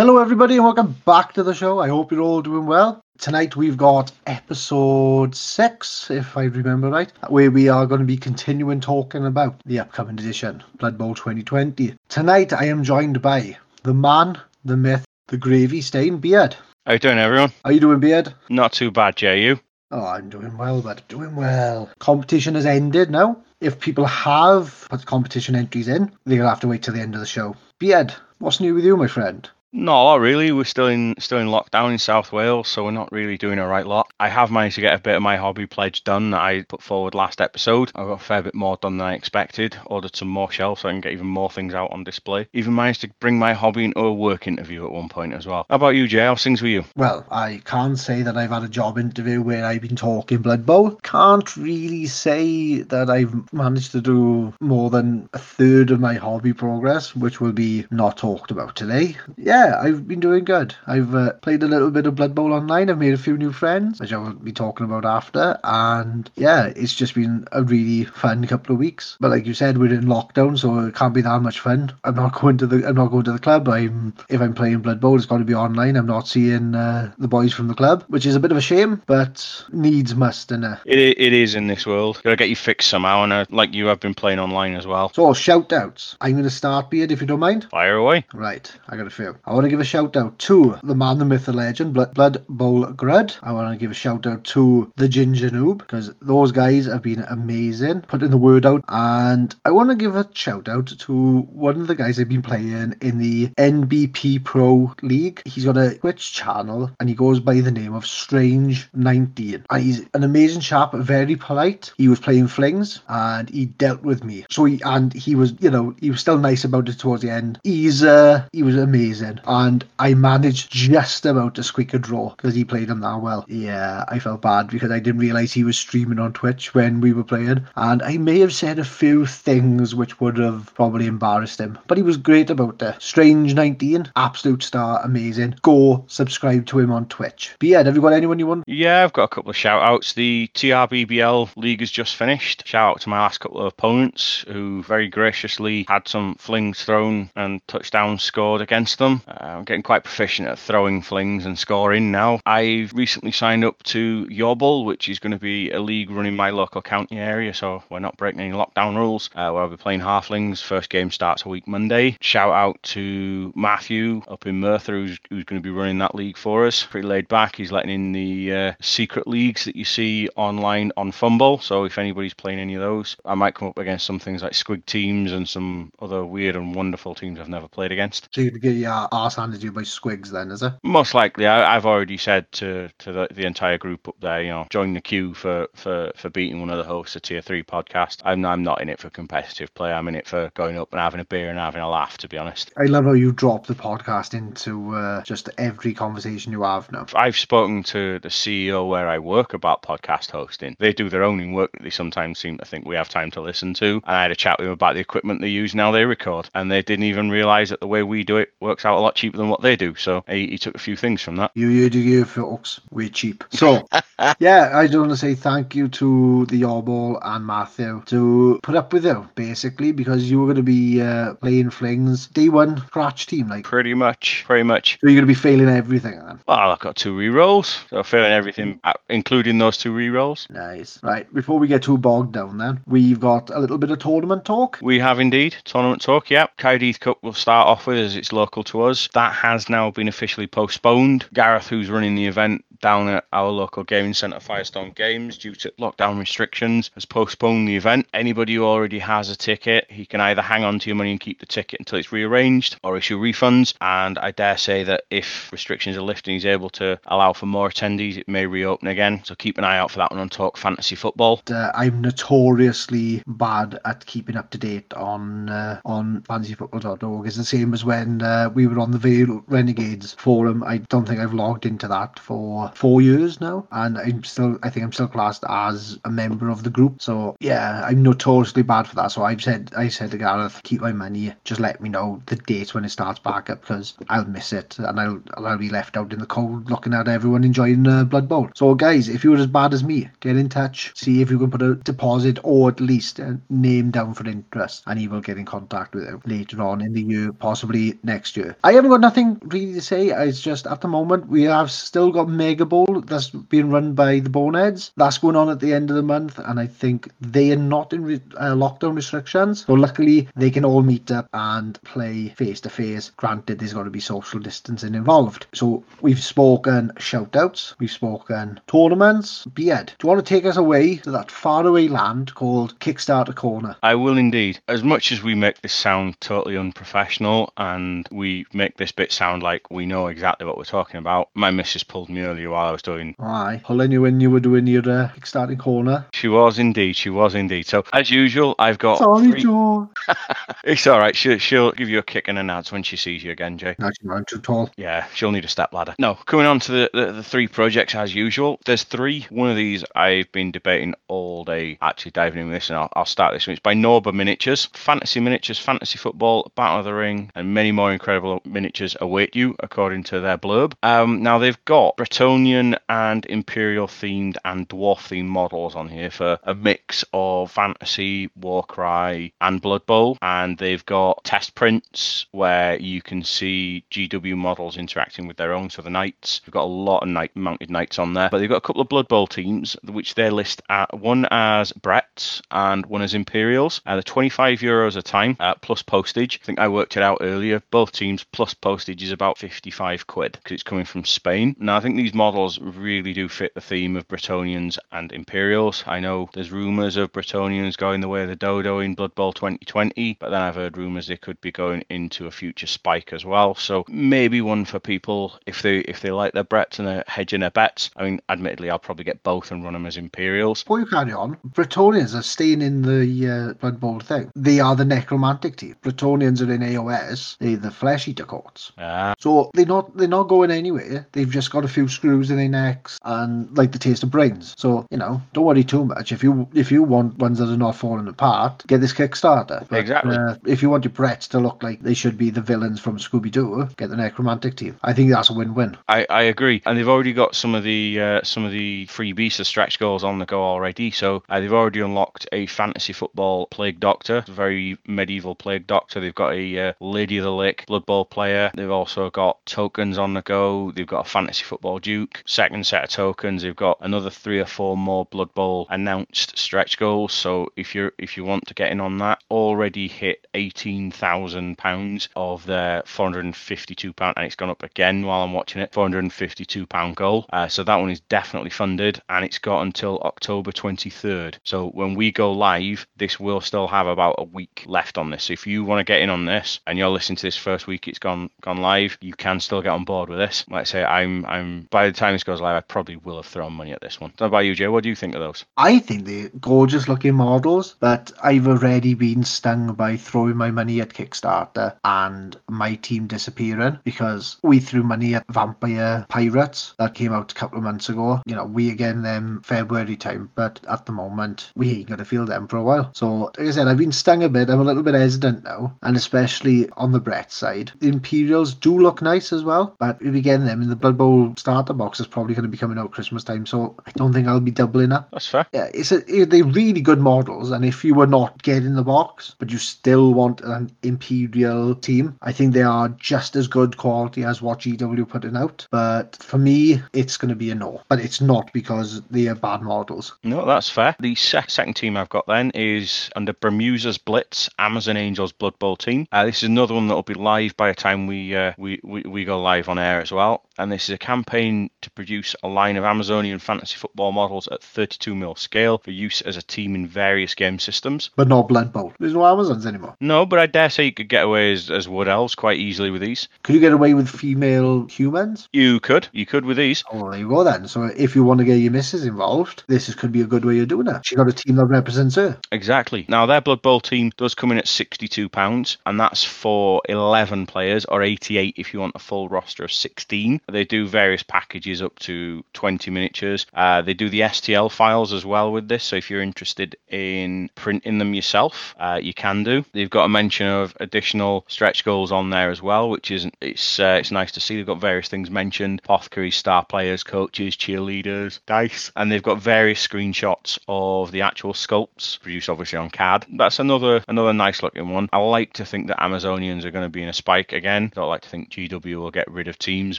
Hello, everybody, and welcome back to the show. I hope you're all doing well. Tonight we've got episode six, if I remember right, where we are going to be continuing talking about the upcoming edition, Blood Bowl 2020. Tonight I am joined by the man, the myth, the gravy stain, Beard. How you doing, everyone? How you doing, Beard? Not too bad, Jay. You? Oh, I'm doing well, but doing well. Competition has ended now. If people have put competition entries in, they'll have to wait till the end of the show. Beard, what's new with you, my friend? Not a really. We're still in still in lockdown in South Wales, so we're not really doing a right lot. I have managed to get a bit of my hobby pledge done that I put forward last episode. I've got a fair bit more done than I expected. Ordered some more shelves so I can get even more things out on display. Even managed to bring my hobby into a work interview at one point as well. How about you, Jay? How's things with you? Well, I can't say that I've had a job interview where I've been talking Blood Bowl. Can't really say that I've managed to do more than a third of my hobby progress, which will be not talked about today. Yeah, I've been doing good. I've uh, played a little bit of Blood Bowl online. I've made a few new friends, which I will be talking about after. And yeah, it's just been a really fun couple of weeks. But like you said, we're in lockdown, so it can't be that much fun. I'm not going to the I'm not going to the club. I'm if I'm playing Blood Bowl, it's got to be online. I'm not seeing uh, the boys from the club, which is a bit of a shame, but needs must, innit? It i- it is in this world. Gotta get you fixed somehow, and uh, like you, I've been playing online as well. So shout outs. I'm going to start Beard if you don't mind. Fire away. Right, I got a few. I want to give a shout out to the man, the myth, the legend, Blood, Bowl Grud. I want to give a shout out to the Ginger Noob because those guys have been amazing, putting the word out. And I want to give a shout out to one of the guys I've been playing in the NBP Pro League. He's got a Twitch channel and he goes by the name of Strange19. And he's an amazing chap, very polite. He was playing flings and he dealt with me. So he and he was, you know, he was still nice about it towards the end. He's uh he was amazing. And I managed just about to squeak a draw because he played him that well. Yeah, I felt bad because I didn't realise he was streaming on Twitch when we were playing. And I may have said a few things which would have probably embarrassed him. But he was great about it. Strange 19, absolute star, amazing. Go subscribe to him on Twitch. But yeah, have you got anyone you want? Yeah, I've got a couple of shout outs. The TRBBL league has just finished. Shout out to my last couple of opponents who very graciously had some flings thrown and touchdowns scored against them. Uh, I'm getting quite proficient at throwing flings and scoring now. I've recently signed up to Yorball, which is going to be a league running my local county area, so we're not breaking any lockdown rules. Uh, where I'll be playing halflings. First game starts a week Monday. Shout out to Matthew up in Merthyr, who's, who's going to be running that league for us. Pretty laid back. He's letting in the uh, secret leagues that you see online on FUMBBL. So if anybody's playing any of those, I might come up against some things like Squig teams and some other weird and wonderful teams I've never played against. So you get your arse handed to you by Squigs then, is it? Most likely, I, I've already said to, to the, the entire group up there, you know, join the queue for, for, for beating one of the hosts of Tier 3 podcast. I'm, I'm not in it for competitive play. I'm in it for going up and having a beer and having a laugh, to be honest. I love how you drop the podcast into uh, just every conversation you have now. I've spoken to the CEO where I work about podcast hosting. They do their own work that they sometimes seem to think we have time to listen to. And I had a chat with them about the equipment they use now they record. And they didn't even realize that the way we do it works out a lot cheaper than what they do. So he, he took a few things from that. You, you do you folks, we're cheap. So, yeah, I just want to say thank you to the Yorball and Matthew to put up with you, basically, because you were going to be uh, playing flings day one scratch team. Like, Pretty much, pretty much. so you're going to be failing everything then. Well, I've got two re-rolls, so failing everything, uh, including those two re-rolls. Nice. Right, before we get too bogged down, then, we've got a little bit of tournament talk. We have indeed tournament talk. Yep, Cardiff Cup will start off with as it's local to us. That has now been officially postponed. Gareth, who's running the event down at our local gaming centre, Firestorm Games, due to lockdown restrictions, has postponed the event. Anybody who already has a ticket, he can either hang on to your money and keep the ticket until it's rearranged, or issue refunds. And I dare say that if restrictions are lifted, he's able to allow for more attendees. It may reopen again. So keep an eye out for that one on Talk Fantasy Football. Uh, I'm notoriously bad at keeping up to date on uh, on fantasyfootball.org. It's the same as when uh, we were on the Vale Renegades forum. I don't think I've logged into that for four years now, and I'm still, I think I'm still classed as a member of the group. So yeah, I'm notoriously bad for that. So I've said, I said to Gareth, keep my money. Just let me know the date when it starts back up because I'll miss it and I'll, I'll be left out in the cold looking at everyone enjoying uh, Blood Bowl. So guys, if you're as bad as me, get in touch, see if you can put a deposit or at least a name down for interest, and he will get in contact with you later on in the year, possibly next year. Haven't got nothing really to say. It's just at the moment we have still got Mega Bowl that's being run by the Boneheads. That's going on at the end of the month, and I think they are not in re- uh, lockdown restrictions. So luckily they can all meet up and play face to face. Granted, there's got to be social distancing involved. So we've spoken shout outs, we've spoken tournaments. Beard, do you want to take us away to that faraway land called Kickstarter Corner? I will indeed. As much as we make this sound totally unprofessional and we make this bit sound like we know exactly what we're talking about, my missus pulled me earlier while I was doing. Aye, pulling you when you were doing your uh, Kickstarter Corner. She was indeed. She was indeed. So as usual, I've got. Sorry, three- Joe. It's all right. She'll, she'll give you a kick and a nod when she sees you again, Jay. I'm too tall. Yeah, she'll need a step ladder. No, coming on to the, the, the three projects as usual. There's three. One of these I've been debating all day, actually diving into this, and I'll, I'll start this one. It's by Norba Miniatures. Fantasy miniatures, fantasy football, Battle of the Ring, and many more incredible miniatures await you, according to their blurb. Um, now, they've got Bretonnian and Imperial themed and Dwarf themed models on here for a mix of fantasy, Warcry, and Blood Bowl. And they've got test prints where you can see GW models interacting with their own, so the knights. We've got a lot of knight mounted knights on there, but they've got a couple of Blood Bowl teams, which they list at one as Bretts and one as Imperials. Uh, they're 25 euros a time uh, plus postage. I think I worked it out earlier. Both teams plus postage is about 55 quid because it's coming from Spain. Now, I think these models really do fit the theme of Bretonnians and Imperials. I know there's rumours of Bretonnians going the way of the Dodo in Blood Bowl 2020, but then I've heard rumours they could be going into a future spike as well. So maybe one for people if they if they like their Bretts and they're hedging their bets. I mean, admittedly, I'll probably get both and run them as Imperials. Before you carry on, Bretonnians are staying in the uh, Blood Bowl thing. They are the necromantic team. Bretonians are in AOS. They're the flesh eater courts. Ah, So they're not they're not going anywhere. They've just got a few screws in their necks and like the taste of brains. So you know, don't worry too much. If you if you want ones that are not falling apart, get this Kickstarter. But, Exactly. Uh, if you want your Bretts to look like they should be the villains from Scooby Doo, get the necromantic team. I think that's a win-win. I, I agree, and they've already got some of the uh, some of the freebies, the stretch goals on the go already. So uh, they've already unlocked a fantasy football plague doctor, a very medieval plague doctor. They've got a uh, Lady of the Lake Blood Bowl player. They've also got tokens on the go. They've got a fantasy football duke, second set of tokens. They've got another three or four more Blood Bowl announced stretch goals. So if you're if you want to get in on that, already hit eighteen thousand pounds of their four hundred and fifty-two pound, and it's gone up again while I'm watching it. Four hundred and fifty-two pound goal. Uh, so that one is definitely funded, and it's got until October twenty-third. So when we go live, this will still have about a week left on this. So if you want to get in on this, and you're listening to this first week, it's gone gone live. You can still get on board with this. Like I say, I'm I'm by the time this goes live, I probably will have thrown money at this one. Know about you, Jay. What do you think of those? I think they're gorgeous looking models, but I've already been stung by throwing my money at Kickstarter and my team disappearing because we threw money at Vampire Pirates that came out a couple of months ago. You know, we again them February time, but at the moment we ain't gonna feel them for a while. So like I said, I've been stung a bit. I'm a little bit hesitant now, and especially on the Brett side. The Imperials do look nice as well, but if we get them in the Blood Bowl starter box is probably going to be coming out Christmas time, so I don't think I'll be doubling up. That's fair. Yeah, it's a, they're really good models, and if you were not getting the box, but you still want an Imperial team, I think they are just as good quality as what GW putting out. But for me, it's going to be a no. But it's not because they are bad models. No, that's fair. The sec- second team I've got then is under Bermuda's Blitz, Amazon Angels Blood Bowl team. Uh, this is another one that will be live by the time we, uh, we, we we go live on air as well. And this is a campaign to produce a line of Amazonian fantasy football models at 32 mil scale for use as a team in various game systems. But not Blood Bowl. There's no Amazons anymore. No, but I dare say you could get away as, as wood elves quite easily with these. Could you get away with female humans? You could, you could with these. Oh, there you go then. So if you want to get your missus involved, this is, could be a good way of doing it. She got a team that represents her. Exactly. Now their Blood Bowl team does come in at sixty-two pounds, and that's for eleven players, or eighty-eight if you want a full roster of sixteen. They do various packages packages up to 20 miniatures. Uh, they do the STL files as well with this, so if you're interested in printing them yourself, uh, you can do. They've got a mention of additional stretch goals on there as well, which is it's uh, it's nice to see. They've got various things mentioned: apothecaries, star players, coaches, cheerleaders, dice, and they've got various screenshots of the actual sculpts produced obviously on CAD. That's another another nice looking one. I like to think that Amazonians are going to be in a spike again. Don't like to think GW will get rid of teams,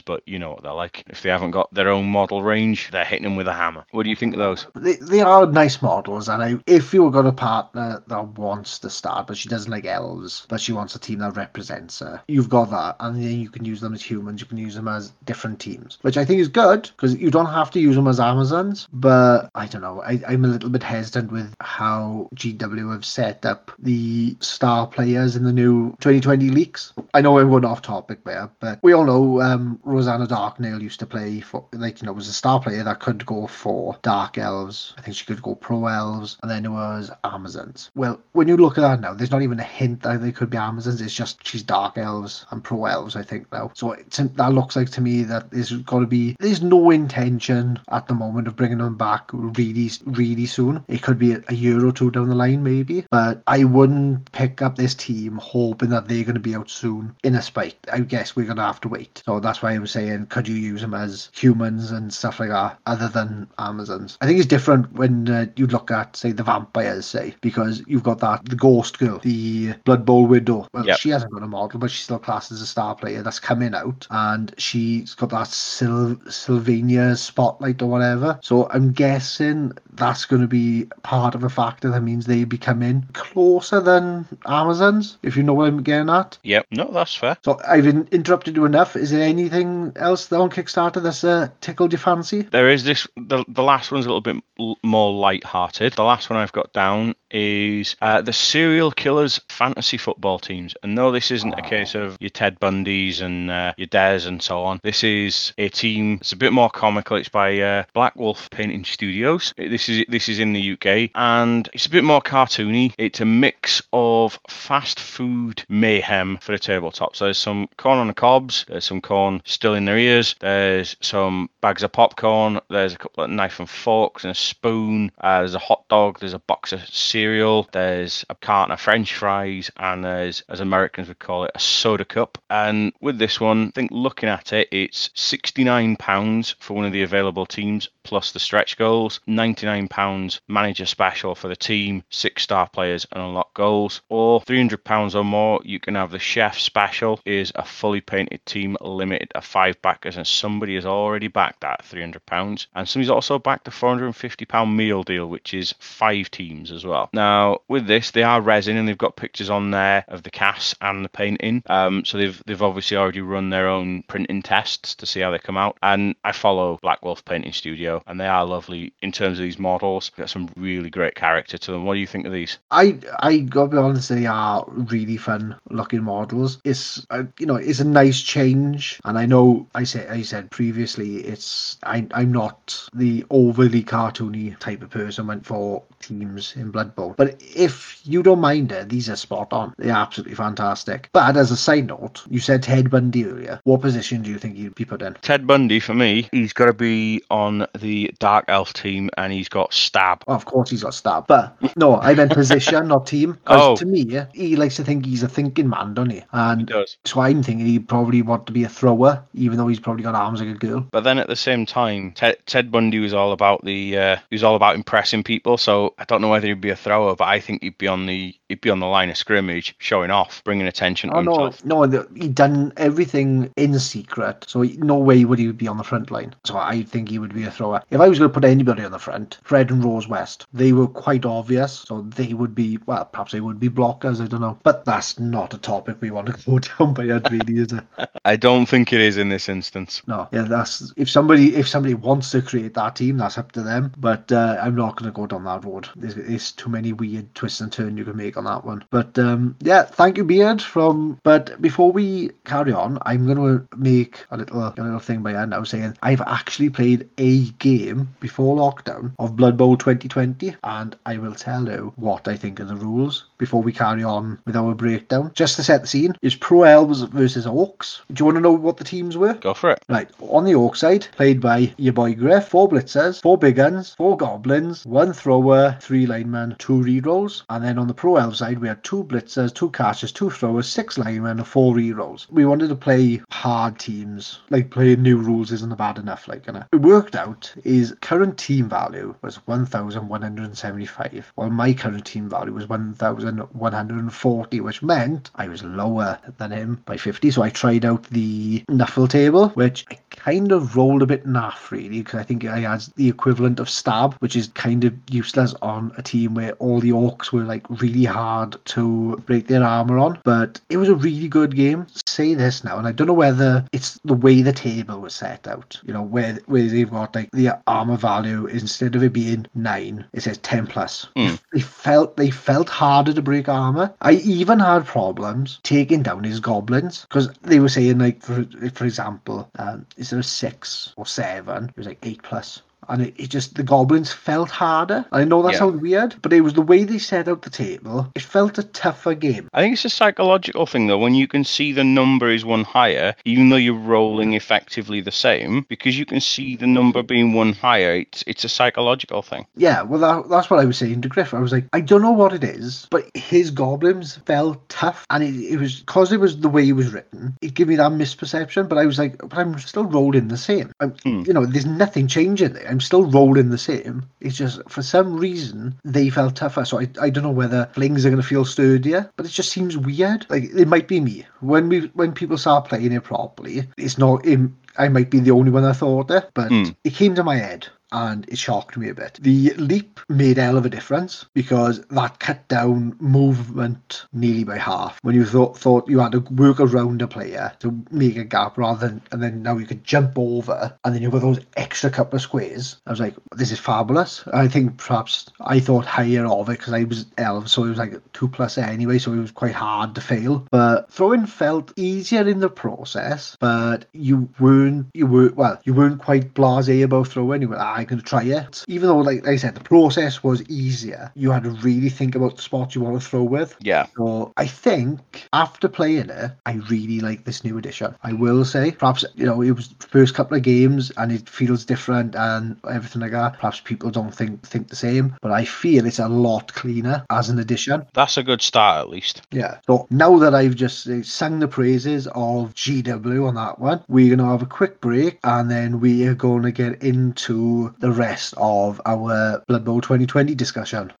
but you know what they're like. If they haven't got their own model range, they're hitting them with a hammer. What do you think of those? They, they are nice models, and if you've got a partner that wants to start, but she doesn't like elves, but she wants a team that represents her, you've got that, and then you can use them as humans, you can use them as different teams, which I think is good because you don't have to use them as Amazons. But I don't know, I, I'm a little bit hesitant with how GW have set up the star players in the new 2020 leaks. I know I'm off topic there, but we all know um, Roxanna Darknail used to play for, like, you know, was a star player that could go for Dark Elves. I think she could go Pro Elves, and then there was Amazons. Well, when you look at that now, there's not even a hint that they could be Amazons. It's just she's Dark Elves and Pro Elves, I think, now. So it's, that looks like to me that there's got to be, there's no intention at the moment of bringing them back really, really soon. It could be a, a year or two down the line, maybe, but I wouldn't pick up this team hoping that they're going to be out soon in a spike. I guess we're going to have to wait. So that's why I was saying, could you use them as humans and stuff like that, other than Amazons? I think it's different when uh, you look at, say, the vampires, say, because you've got that the ghost girl, the Blood Bowl widow. Well, Yep. she hasn't got a model, but she's still classed as a star player that's coming out, and she's got that Syl- Sylvania spotlight or whatever. So I'm guessing that's going to be part of a factor that means they become in closer than Amazons, if you know what I'm getting at. Yep, no, that's fair. So I've interrupted you enough. Is there anything else on Kickstarter that's uh, tickled your fancy? There is this. The, the last one's a little bit more light-hearted. The last one I've got down is uh, the serial killers fantasy football teams. And no, this isn't a case of your Ted Bundys and uh, your Dares and so on. This is a team. It's a bit more comical. It's by uh, Black Wolf Painting Studios. This is this is in the UK, and it's a bit more cartoony. It's a mix of fast food mayhem for the tabletop. There's some corn on the cobs. There's some corn still in their ears. There's some bags of popcorn. There's a couple of knife and forks and a spoon. Uh, there's a hot dog. There's a box of cereal. There's a carton of French fries, and there's, as Americans would call it, a soda cup. And with this one, I think looking at it, it's £69 for one of the available teams plus the stretch goals, £99 manager special for the team, six star players and unlock goals, or £300 or more, you can have the chef special, is a fully painted team limited of five backers, and somebody has already backed that £300, and somebody's also backed a £450 meal deal, which is five teams as well. Now, with this, they are resin and they've got pictures on there of the cast and the painting, um, so they've they've obviously already run their own printing tests to see how they come out, and I follow Black Wolf Painting Studio, and they are lovely in terms of these models. Got some really great character to them. What do you think of these? I I gotta be honest, they are really fun looking models. It's uh, you know it's a nice change, and I know I said I said previously it's I I'm not the overly cartoony type of person went for teams in Blood Bowl, but if you don't mind it, these are spot on. They're absolutely fantastic. But as a side note, you said Ted Bundy earlier. What position do you think he'd be put in? Ted Bundy for me, he's got to be on the Dark Elf team, and he's got stab. Well, of course he's got stab, but no, I meant position, not team. Because Oh. to me, he likes to think he's a thinking man, don't he? He And does. so I'm thinking he'd probably want to be a thrower, even though he's probably got arms like a girl. But then at the same time, Ted, Ted Bundy was all about the uh, he was all about impressing people. So I don't know whether he'd be a thrower, but I think he'd be on the he'd be on the line of scrimmage, showing off, bringing attention Oh no, himself. no, the- he'd done everything in secret, so he- no way would he be on the front line. So I think he would be a thrower. If I was going to put anybody on the front, Fred and Rose West, they were quite obvious, so they would be well, perhaps they would be blockers. I don't know, but that's not a topic we want to go down by it, really, is it? I don't think it is in this instance. No, yeah, that's if somebody if somebody wants to create that team, that's up to them. But uh, I'm not going to go down that road. There's, there's too many weird twists and turns you can make on that one. But um, yeah, thank you, Beard. From but before we carry on, I'm going to make a little a little thing by end. I was saying I've actually played a game before lockdown of Blood Bowl 2020, and I will tell you what I think of the rules before we carry on with our breakdown. Just to set the scene, is Pro Elves versus Orcs. Do you want to know what the teams were? Go for it. Right, on the Orc side, played by your boy Griff, four blitzers, four big guns, four goblins, one thrower, three linemen, two rerolls. And then on the Pro Elf side, we had two blitzers, two catchers, two throwers, six linemen, and four rerolls. We wanted to play hard teams, like playing new rules isn't bad enough. Like, you know. it worked out. His current team value was 1,175, while my current team value was 1,140, which meant I was lower than him by 50. So I tried out the Nuffle table, which I kind of rolled a bit naff really, because I think I had the equivalent of stab, which is kind of useless on a team where all the orcs were like really hard to break their armor on. But it was a really good game. Say this now, and I don't know whether it's the way the table was set out, you know, where where they've got like the armor value instead of it being nine, it says ten plus. Mm. They felt they felt harder to break armor. I even had problems taking down his goblins because they were saying like for for example, um, instead of six or seven, it was like eight plus. And it, it just the goblins felt harder. I know that Yeah. sounds weird, but it was the way they set out the table. It felt a tougher game. I think it's a psychological thing though, when you can see the number is one higher, even though you're rolling effectively the same, because you can see the number being one higher, it's it's a psychological thing. Yeah, well, that, that's what I was saying to Griff. I was like, I don't know what it is, but his goblins felt tough, and it, it was because it was the way it was written. It gave me that misperception, but I was like, but I'm still rolling the same. I'm, Hmm. You know, there's nothing changing there. I'm still rolling the same. It's just for some reason they felt tougher. So I, I don't know whether flings are going to feel sturdier, but it just seems weird. Like it might be me when we when people start playing it properly. It's not. It, I might be the only one that thought it, but Hmm. it came to my head and it shocked me a bit. The leap made a hell of a difference because that cut down movement nearly by half. When you thought thought you had to work around a player to make a gap rather than and then now you could jump over and then you've got those extra couple of squares. I was like, this is fabulous. I think perhaps I thought higher of it because I was elf, so it was like two plus anyway, so it was quite hard to fail. But throwing felt easier in the process, but you weren't you were well, you weren't quite blasé about throwing. You were "Ah, I'm gonna try it. Even though like, like I said, the process was easier. You had to really think about the spots you want to throw with. Yeah. So I think after playing it, I really like this new edition. I will say, perhaps you know, it was the first couple of games and it feels different and everything like that. Perhaps people don't think think the same, but I feel it's a lot cleaner as an edition. That's a good start at least. Yeah. So now that I've just uh, sung the praises of GW on that one, we're going to have a quick break and then we are going to get into the rest of our Blood Bowl 2020 discussion.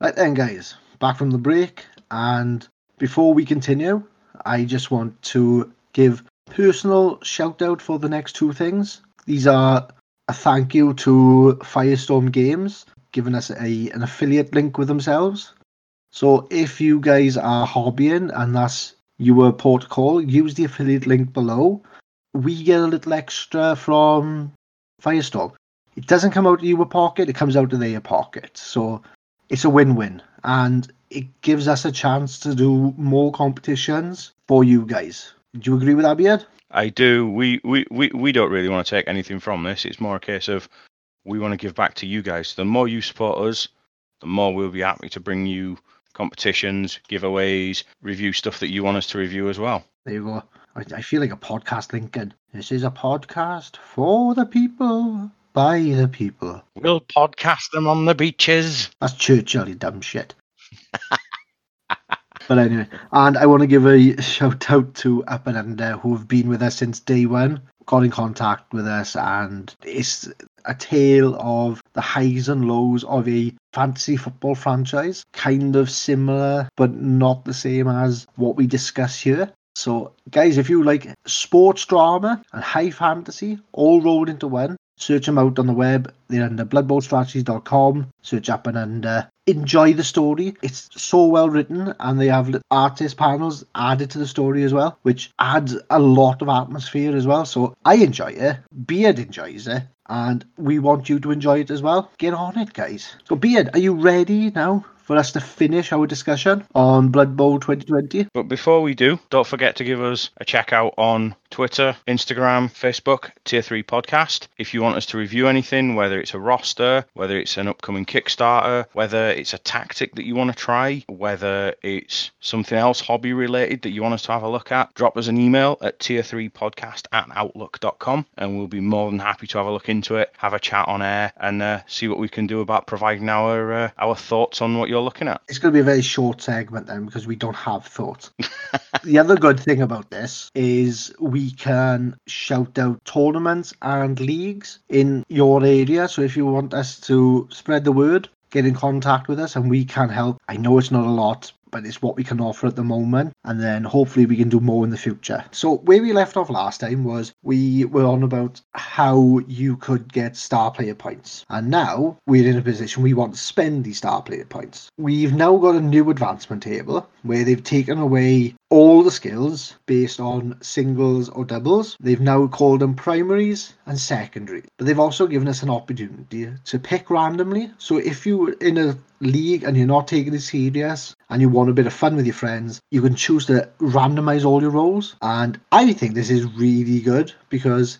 Right then, guys, back from the break. And before we continue, I just want to give personal shout out for the next two things. These are a thank you to Firestorm Games giving us a an affiliate link with themselves. So if you guys are hobbying and that's your port call, use the affiliate link below. We get a little extra from Firestorm. It doesn't come out of your pocket, it comes out of their pocket. So it's a win-win and it gives us a chance to do more competitions for you guys. Do you agree with that, Beard? I do. We, we, we, we don't really want to take anything from this. It's more a case of we want to give back to you guys. The more you support us, the more we'll be happy to bring you competitions, giveaways, review stuff that you want us to review as well. There you go. I, I feel like a podcast Lincoln. This is a podcast for the people, by the people. We'll podcast them on the beaches. That's Churchill, you dumb shit. but anyway, and I want to give a shout out to Up and Under who have been with us since day one, got in contact with us, and it's a tale of the highs and lows of a fantasy football franchise, kind of similar but not the same as what we discuss here. So, guys, if you like sports drama and high fantasy all rolled into one, search them out on the web. They're under bloodbowlstrategies.com. Search up and under enjoy the story. It's so well written, and they have artist panels added to the story as well, which adds a lot of atmosphere as well. So I enjoy it. Beard enjoys it. And we want you to enjoy it as well. Get on it, guys. So, Beard, are you ready now for us to finish our discussion on Blood Bowl 2020. But before we do, don't forget to give us a check out on Twitter, Instagram, Facebook, Tier 3 Podcast. If you want us to review anything, whether it's a roster, whether it's an upcoming Kickstarter, whether it's a tactic that you want to try, whether it's something else hobby related that you want us to have a look at, drop us an email at tier3podcast at outlook.com and we'll be more than happy to have a look into it, have a chat on air, and uh, see what we can do about providing our uh, our thoughts on what you're looking at. It's going to be a very short segment then because we don't have thought. the other good thing about this is we can shout out tournaments and leagues in your area. So if you want us to spread the word, get in contact with us and we can help. I know it's not a lot, but it's what we can offer at the moment. And then hopefully we can do more in the future. So, where we left off last time was we were on about how you could get star player points. And now we're in a position we want to spend these star player points. We've now got a new advancement table where they've taken away all the skills based on singles or doubles. They've now called them primaries and secondary. But they've also given us an opportunity to pick randomly. So if you're in a league and you're not taking it serious and you want a bit of fun with your friends, you can choose to randomize all your roles. And I think this is really good because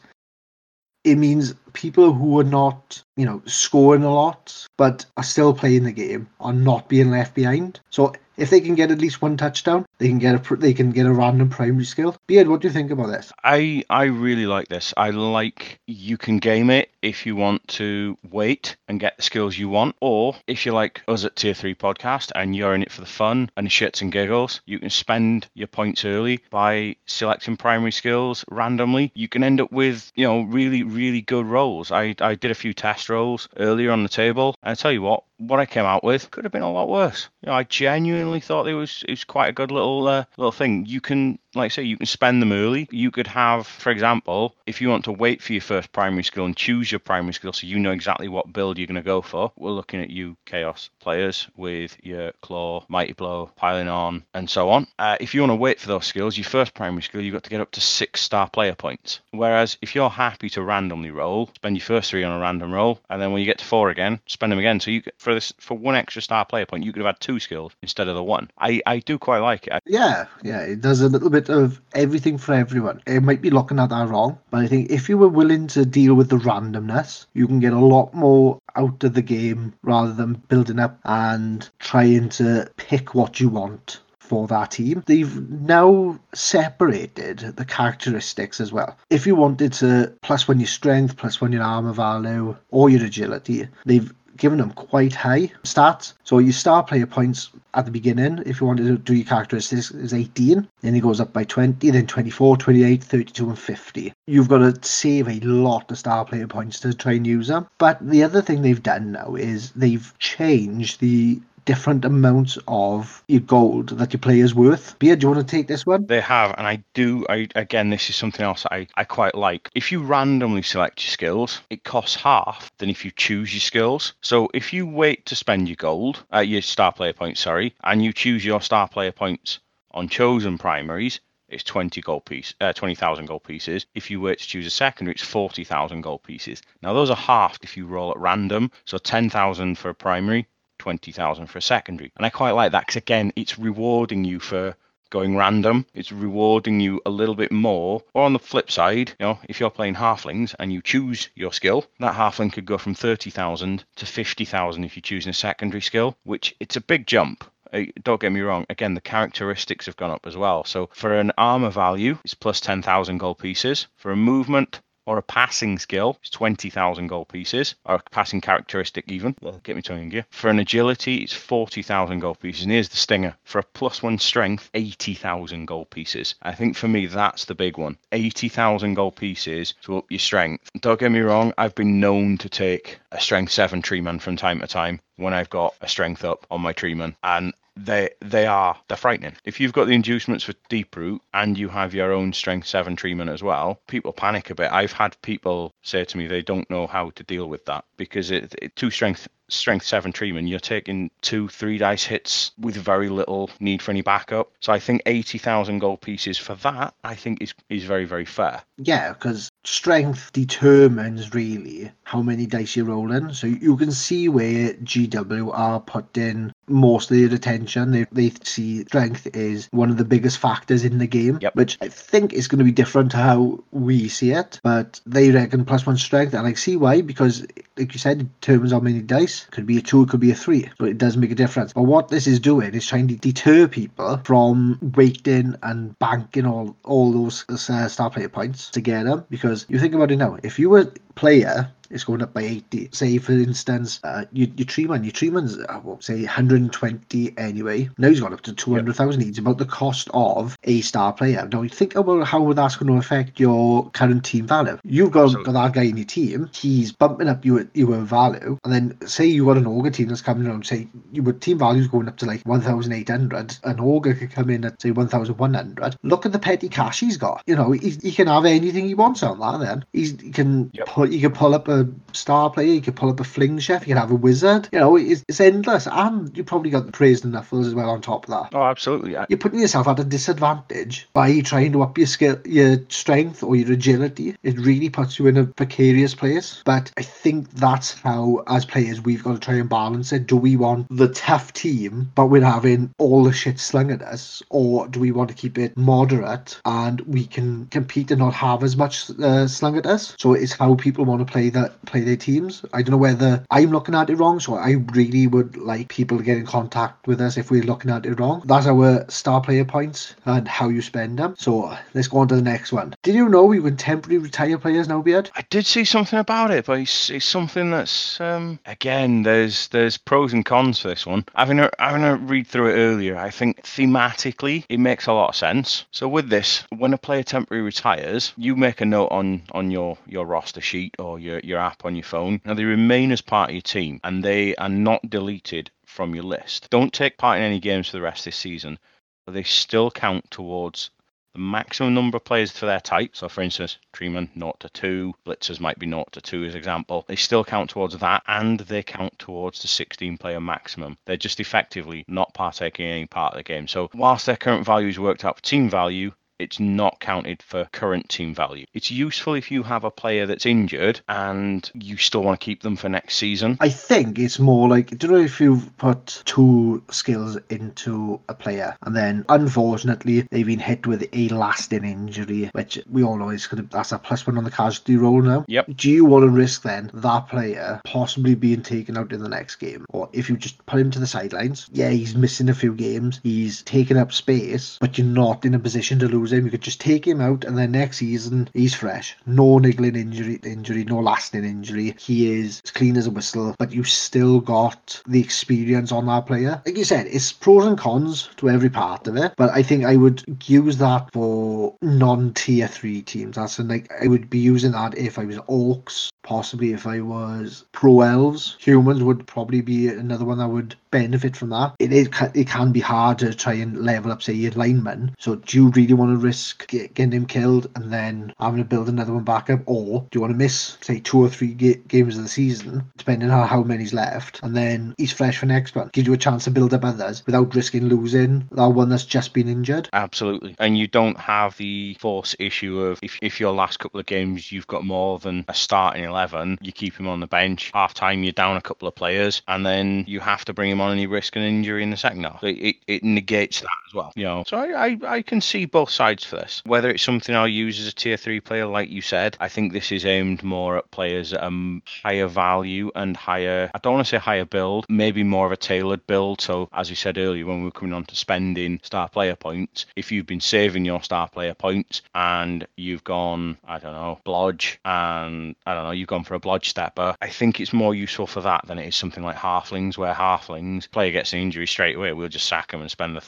it means people who are not, you know, scoring a lot but are still playing the game are not being left behind. So if they can get at least one touchdown, they can get a they can get a random primary skill. Beard, what do you think about this? I I really like this. I like you can game it if you want to wait and get the skills you want, or if you're like us at Tier Three Podcast and you're in it for the fun and the shits and giggles, you can spend your points early by selecting primary skills randomly. You can end up with you know really really good rolls. I I did a few test rolls earlier on the table, and I tell you what, what I came out with could have been a lot worse. You know, I genuinely thought it was it was quite a good little uh, little thing. You can, like I say, you can spend them early. You could have, for example, if you want to wait for your first primary skill and choose your primary skill, so you know exactly what build you're going to go for. We're looking at you chaos players with your claw, mighty blow, piling on, and so on. Uh, if you want to wait for those skills, your first primary skill, you've got to get up to six star player points. Whereas if you're happy to randomly roll, spend your first three on a random roll, and then when you get to four again, spend them again. So you for this for one extra star player point, you could have had two skills instead of the one. I, I do quite like it. Yeah, yeah, it does a little bit of everything for everyone. It might be looking at that wrong, but I think if you were willing to deal with the randomness, you can get a lot more out of the game rather than building up and trying to pick what you want for that team. They've now separated the characteristics as well. If you wanted to plus one your strength, plus one your armor value, or your agility, they've given them quite high stats. So your star player points at the beginning, if you wanted to do your characteristics, is 18. Then it goes up by 20, then 24, 28, 32, and 50. You've got to save a lot of star player points to try and use them. But the other thing they've done now is they've changed the different amounts of your gold that your player's worth. Bia, do you want to take this one? They have, and I do. I again, this is something else I, I quite like. If you randomly select your skills, it costs half than if you choose your skills. So if you wait to spend your gold, uh, your star player points, sorry, and you choose your star player points on chosen primaries, it's 20 gold piece, uh, 20,000 gold pieces. If you were to choose a secondary, it's 40,000 gold pieces. Now those are halved if you roll at random. So 10,000 for a primary, 20,000 for a secondary. And I quite like that because, again, it's rewarding you for going random. It's rewarding you a little bit more. Or on the flip side, you know, if you're playing halflings and you choose your skill, that halfling could go from 30,000 to 50,000 if you're choosing a secondary skill, which it's a big jump. Uh, don't get me wrong, again, the characteristics have gone up as well. So for an armor value, it's plus 10,000 gold pieces. For a movement, or a passing skill, it's 20,000 gold pieces, or a passing characteristic even. Well, get me tongue in gear. For an agility, it's 40,000 gold pieces. And here's the stinger. For a plus one strength, 80,000 gold pieces. I think for me, that's the big one. 80,000 gold pieces to up your strength. Don't get me wrong, I've been known to take a strength 7 tree man from time to time when I've got a strength up on my tree man. And they they are they're frightening. If you've got the inducements for deep root and you have your own strength seven tree man as well, people panic a bit. I've had people say to me they don't know how to deal with that because it, it two strength strength seven tree man, you're taking two, three dice hits with very little need for any backup. So I think eighty thousand gold pieces for that, I think is is very very fair. Yeah, because strength determines really how many dice you're rolling. So you can see where GW are putting most of their attention. They, they see strength is one of the biggest factors in the game, Yep. which I think is going to be different to how we see it. But they reckon plus one strength, and I see why because, like you said, it determines how many dice. Could be a two, could be a three, but it does make a difference. But what this is doing is trying to deter people from waiting and banking all all those uh, star player points to get them. Because you think about it now, if you were player it's going up by 80. Say, for instance, uh, your, your tree man, your tree I won't say, 120 anyway. Now he's gone up to 200,000. It's about the cost of a star player. Now, you think about how that's going to affect your current team value. You've got, Absolutely. got that guy in your team, he's bumping up your, your value. And then, say, you got an Ogre team that's coming around, say, your team value's going up to like 1,800. An Ogre could come in at, say, 1,100. Look at the petty cash he's got. You know, he, he can have anything he wants on that then. He's, he can Yep. pull, he can pull up a star player, you can pull up a fling chef, you can have a wizard. You know, it's, it's endless. And you probably got the praise and knuckles as well on top of that. Oh, absolutely. Yeah. You're putting yourself at a disadvantage by trying to up your skill, your strength or your agility. It really puts you in a precarious place. But I think that's how, as players, we've got to try and balance it. Do we want the tough team, but we're having all the shit slung at us, or do we want to keep it moderate and we can compete and not have as much uh, slung at us? So it's how people want to play that play their teams. I don't know whether I'm looking at it wrong, so I really would like people to get in contact with us if we're looking at it wrong. That's our star player points and how you spend them. So let's go on to the next one. Did you know we can temporarily retire players now, Beard? I did see something about it, but it's, it's something that's um, again there's there's pros and cons for this one. Having a having a read through it earlier, I think thematically it makes a lot of sense. So with this, when a player temporarily retires, you make a note on on your your roster sheet or your your app on your phone. Now they remain as part of your team and they are not deleted from your list. Don't take part in any games for the rest of this season, but they still count towards the maximum number of players for their type. So, for instance, Treeman 0 to 2, Blitzers might be 0 to 2 as example. They still count towards that and they count towards the 16 player maximum. They're just effectively not partaking in any part of the game. So, whilst their current value is worked out for team value, it's not counted for current team value. It's useful if you have a player that's injured and you still want to keep them for next season. I think it's more like, do you know if you've put two skills into a player and then unfortunately they've been hit with a lasting injury, which we all know is going to, that's a plus one on the casualty roll now. Yep. Do you want to risk then that player possibly being taken out in the next game? Or if you just put him to the sidelines, yeah, he's missing a few games, he's taking up space, but you're not in a position to lose him. You could just take him out and then next season he's fresh. No niggling injury injury, no lasting injury. He is as clean as a whistle, but you still got the experience on that player. Like you said, it's pros and cons to every part of it, but I think I would use that for non-tier three teams. That's like I would be using that if I was orcs, possibly if I was pro elves. Humans would probably be another one that would benefit from that. It is it can be hard to try and level up, say, your lineman. So do you really want to risk get, getting him killed and then having to build another one back up, or do you want to miss, say, two or three ga- games of the season, depending on how many's left, and then he's fresh for next one? Gives you a chance to build up others without risking losing that one that's just been injured. Absolutely. And you don't have the force issue of if, if your last couple of games you've got more than a starting 11, you keep him on the bench. Half time, you're down a couple of players, and then you have to bring him on and you risk an injury in the second half. It, it, it negates that well. You know, so I, I, I can see both sides for this. Whether it's something I'll use as a tier three player, like you said, I think this is aimed more at players at a higher value and higher, I don't want to say higher build, maybe more of a tailored build. So, as you said earlier, when we were coming on to spending star player points, if you've been saving your star player points and you've gone, I don't know, blodge and I don't know, you've gone for a blodge stepper, I think it's more useful for that than it is something like halflings, where halflings, player gets an injury straight away, we'll just sack them and spend the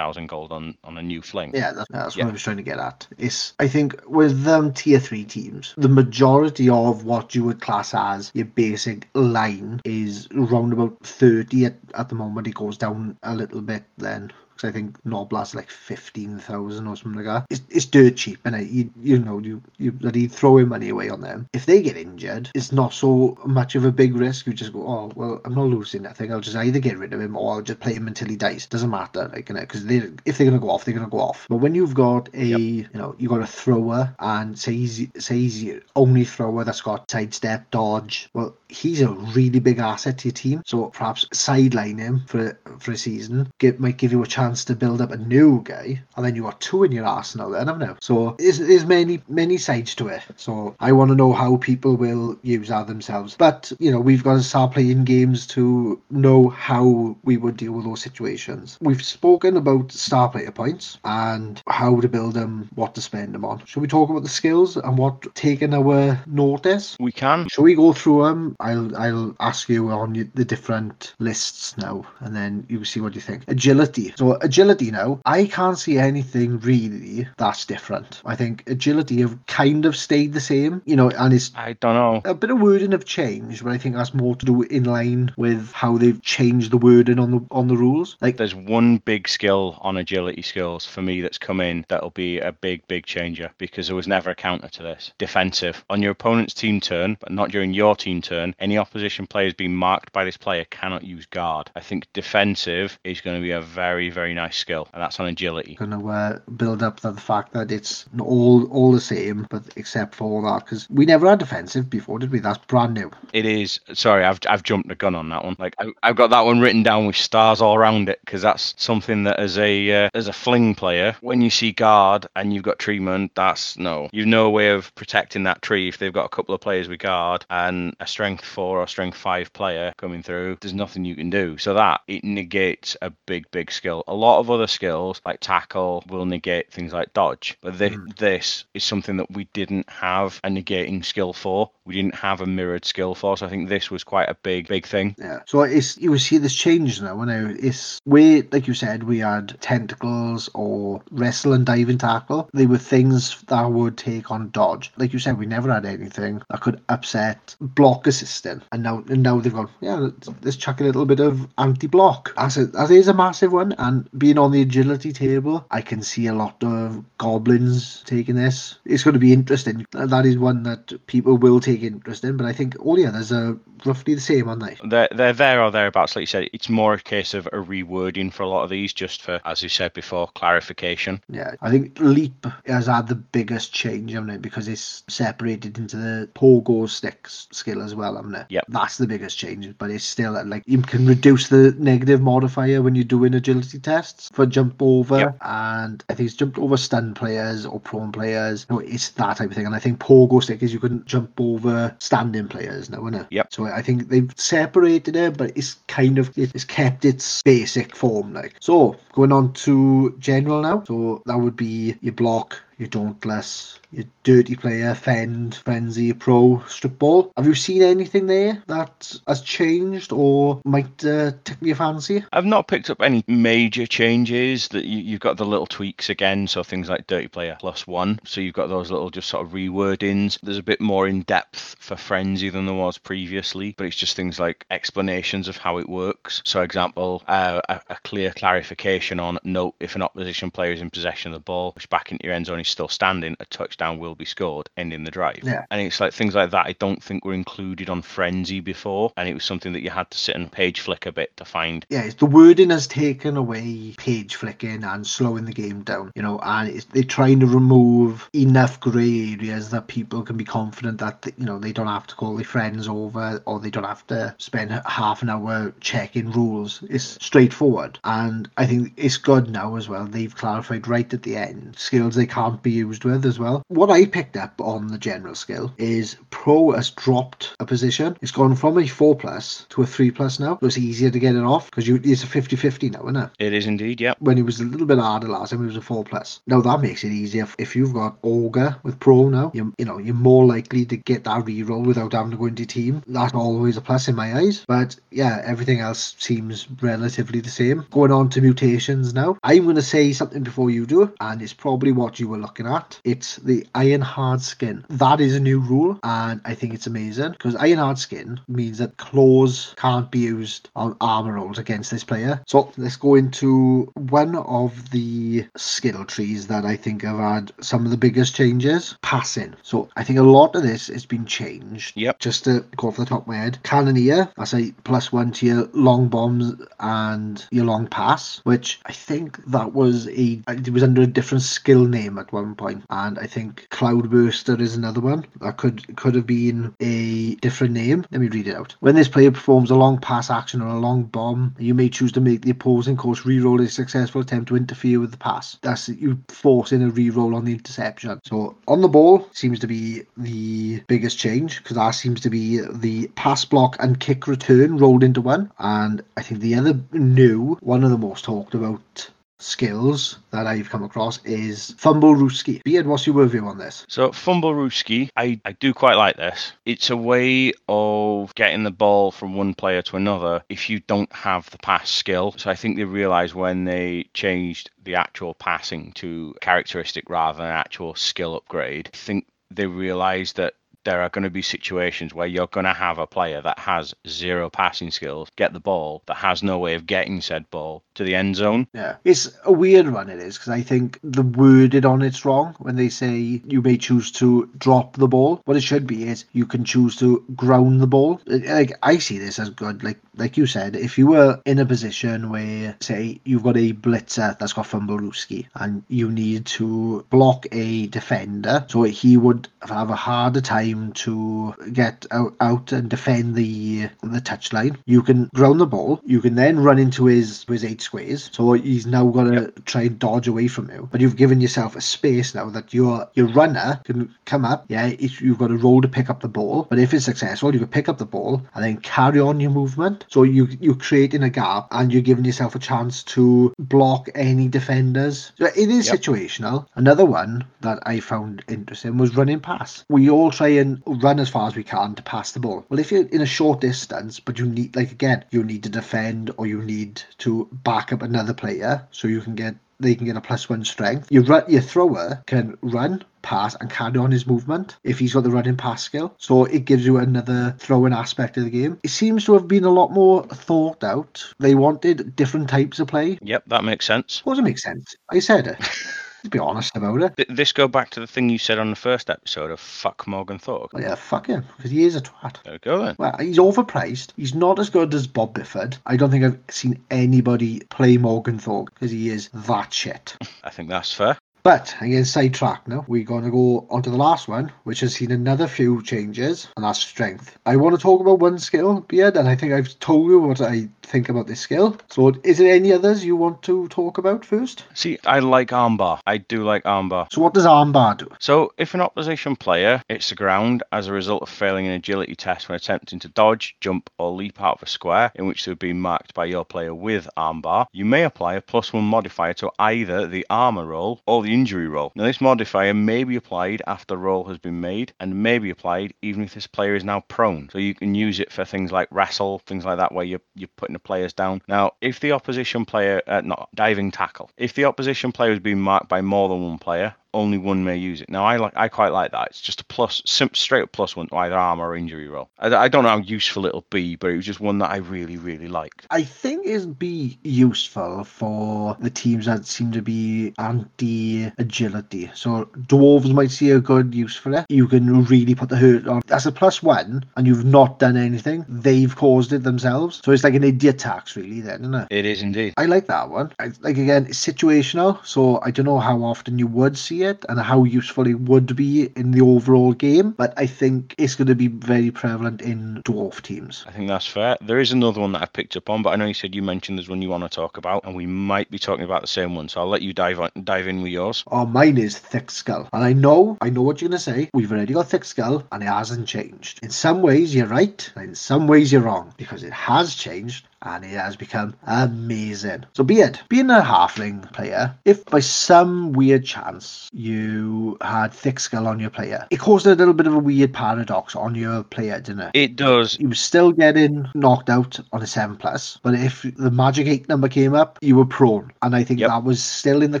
30,000 gold on, on a new fling. Yeah, that's, that's Yeah. what I was trying to get at. It's I think with um, tier three teams, the majority of what you would class as your basic line is around about thirty at, at the moment. It goes down a little bit then because I think Noblar's like fifteen thousand or something like that. It's, it's dirt cheap, and you you know you you bloody throwing money away on them. If they get injured, it's not so much of a big risk. You just go, oh well, I'm not losing nothing. I'll just either get rid of him or I'll just play him until he dies. Doesn't matter, like you know, because they if they're gonna go off, they're gonna go off. But when you've got a Yep. you know you got a thrower and say he's say he's your only thrower that's got sidestep dodge. Well, he's a really big asset to your team. So perhaps sideline him for for a season. Get might give you a chance to build up a new guy, and then you got two in your arsenal then, haven't you? So there's, there's many many sides to it. So I want to know how people will use that themselves. But you know we've got to start playing games to know how we would deal with those situations. We've spoken about star player points and how to build them, what to spend them on. Should we talk about the skills and what taking our notice? We can. Shall we go through them? I'll I'll ask you on the different lists now, and then you see what you think. Agility. So agility now, I can't see anything really that's different. I think agility have kind of stayed the same, you know, and it's I don't know. a bit of wording have changed, but I think that's more to do in line with how they've changed the wording on the on the rules. Like There's one big skill on agility skills for me that's come in that'll be a big, big changer because there was never a counter to this. Defensive. On your opponent's team turn, but not during your team turn, any opposition players being marked by this player cannot use guard. I think defensive is going to be a very, very nice skill, and that's on agility. going to uh, build up the fact that it's all all the same, but except for that, because we never had defensive before, did we? That's brand new. It is. Sorry, I've I've jumped the gun on that one. Like I, I've got that one written down with stars all around it because that's something that as a uh, as a fling player, when you see guard and you've got tree man, that's no. You've no way of protecting that tree if they've got a couple of players with guard and a strength four or strength five player coming through. There's nothing you can do. So that it negates a big big skill. A lot of other skills like tackle will negate things like dodge, but thi- hmm. this is something that we didn't have a negating skill for. We didn't have a mirrored skill for. So I think this was quite a big big thing. Yeah. So it's you will see this change now. Now it's where, like you said, we had tentacles or wrestle and diving tackle. They were things that would take on dodge. Like you said, we never had anything that could upset block assisting. And now, and now they've gone, yeah, let's, let's chuck a little bit of anti-block. As it, that is a massive one. And being on the agility table, I can see a lot of goblins taking this. It's going to be interesting. That is one that people will take interest in. But I think oh all the others are roughly the same, aren't they? They're, they're there or thereabouts. Like you said, it's more a case of a rewording for a lot of these, just for, as you said before, clarification. Yeah, I think Leap has had the biggest change, haven't it? Because it's separated into the pogo sticks skill as well, haven't it? Yep. That's the biggest change, but it's still like you can reduce the negative modifier when you're doing agility tests for jump over, Yep. and I think it's jumped over stun players or prone players. No, it's that type of thing. And I think pogo stick is you couldn't jump over standing players now, isn't it? Yep. So I think they've separated it, but it's kind of it's kept its basic form. Like so, going on to general now. So that would be your block, your dauntless, your dirty player, fend, frenzy, pro, strip ball. Have you seen anything there that has changed or might uh, tickle your fancy? I've not picked up any major changes. That you, you've got the little tweaks again, so things like Dirty Player plus one. So you've got those little just sort of rewordings. There's a bit more in depth for Frenzy than there was previously, but it's just things like explanations of how it works. So, example, uh, a, a clear clarification on note if an opposition player is in possession of the ball, push back into your end zone, is still standing, a touchdown will be scored, ending the drive. Yeah. And it's like things like that. I don't think were included on Frenzy before, and it was something that you had to sit and page flick a bit to find. Yeah, it's, the wording has taken away page flicking and slowing the game down, you know, and it's, they're trying to remove enough grey areas that people can be confident that, you know, they don't have to call their friends over or they don't have to spend half an hour checking rules. It's straightforward. And I think it's good now as well. They've clarified right at the end skills they can't be used with as well. What I picked up on the general skill is Pro has dropped a position. It's gone from a 4 plus to a 3 plus now. So it's easier to get it off because it's a 50 50 now, isn't it? It is indeed, yeah. When it was a little bit harder last time, it was a 4 plus. Now that makes it easier. If- you've got Ogre with Pro now, you, you know, you're more likely to get that reroll without having to go into team. That's always a plus in my eyes. But yeah, everything else seems relatively the same. Going on to mutations now. I'm going to say something before you do, and it's probably what you will looking at. It's the Iron Hard Skin. That is a new rule, and I think it's amazing because Iron Hard Skin means that claws can't be used on armor rolls against this player. So let's go into one of the skill trees that I think have had some of the biggest changes passing. So I think a lot of this has been changed. Yep. Just to go off the top of my head, Cannoneer, I say plus one to your long bombs and your long pass, which I think that was a it was under a different skill name at one point, and I think Cloudburster is another one that could could have been a different name. Let me read it out. When this player performs a long pass action or a long bomb, you may choose to make the opposing coach re-roll a successful attempt to interfere with the pass. That's you forcing a re-roll on the interception. So on the ball seems to be the biggest change because that seems to be the pass block and kick return rolled into one. And I think the other new, one of the most talked about skills that I've come across is Fumblerooskie. Beard, what's your review on this? So Fumblerooskie, I, I do quite like this. It's a way of getting the ball from one player to another if you don't have the pass skill. So I think they realised when they changed the actual passing to characteristic rather than actual skill upgrade, I think they realised that there are going to be situations where you're going to have a player that has zero passing skills get the ball that has no way of getting said ball to the end zone. Yeah, it's a weird one. It is because I think the worded on it's wrong when they say you may choose to drop the ball. What it should be is you can choose to ground the ball. Like I see this as good. Like like you said, if you were in a position where say you've got a blitzer that's got Fumblerooskie and you need to block a defender, so he would have a harder time to get out, and defend the the touchline. You can ground the ball. You can then run into his his eight squares. So he's now got to Yep. try and dodge away from you. But you've given yourself a space now that your your runner can come up. Yeah, if you've got a roll to pick up the ball. But if it's successful, you can pick up the ball and then carry on your movement. So you you're creating a gap and you're giving yourself a chance to block any defenders. So it is Yep. situational. Another one that I found interesting was running pass. We all try and run as far as we can to pass the ball. Well, if you're in a short distance, but you need, like again, you need to defend or you need to back up another player so you can get they can get a plus one strength. Your run, your thrower can run, pass, and carry on his movement if he's got the running pass skill. So it gives you another throwing aspect of the game. It seems to have been a lot more thought out. They wanted different types of play. Yep, that makes sense. Doesn't make sense. I said it. to be honest about it. Th- This go back to the thing you said on the first episode of fuck Morgan Thorg. Well, yeah, fuck him, because he is a twat. There we go then. Well, he's overpriced. He's not as good as Bob Bifford. I don't think I've seen anybody play Morgan Thorg because he is that shit. I think that's fair. But I'm getting sidetracked now. We're going to go on to the last one, which has seen another few changes, and that's strength. I want to talk about one skill, Beard, and I think I've told you what I think about this skill. So, is there any others you want to talk about first? See, I like armbar. I do like armbar. So, what does armbar do? So, if an opposition player hits the ground as a result of failing an agility test when attempting to dodge, jump, or leap out of a square in which they've been marked by your player with armbar, you may apply a plus one modifier to either the armor roll or the injury roll. Now, this modifier may be applied after roll has been made and may be applied even if this player is now prone. So, you can use it for things like wrestle, things like that, where you're, you're putting the players down. Now, if the opposition player, uh, not diving tackle, if the opposition player has been marked by more than one player, only one may use it. Now, I like, I quite like that. It's just a plus, straight up plus one to either armor or injury roll. I, I don't know how useful it'll be, but it was just one that I really, really liked. I think it'd be useful for the teams that seem to be anti agility. So dwarves might see a good use for it. You can really put the hurt on. That's a plus one, and you've not done anything. They've caused it themselves. So it's like an idiot tax, really, then, isn't it? It is indeed. I like that one. I, like again, it's situational, so I don't know how often you would see it and how useful it would be in the overall game. But I think it's going to be very prevalent in dwarf teams. I think that's fair. There is another one that I picked up on, but I know you said you mentioned there's one you want to talk about, and we might be talking about the same one. So I'll let you dive on, dive in with yours. Oh, mine is thick skull, and I know, I know what you're gonna say. We've already got thick skull, and it hasn't changed. In some ways, you're right, and in some ways, you're wrong because it has changed, and it has become amazing. So be it, being a halfling player, if by some weird chance you had thick skull on your player, it caused a little bit of a weird paradox on your player, didn't it? It does. You were still getting knocked out on a seven plus, but if the magic eight number came up, you were prone, and I think Yep. that was still in the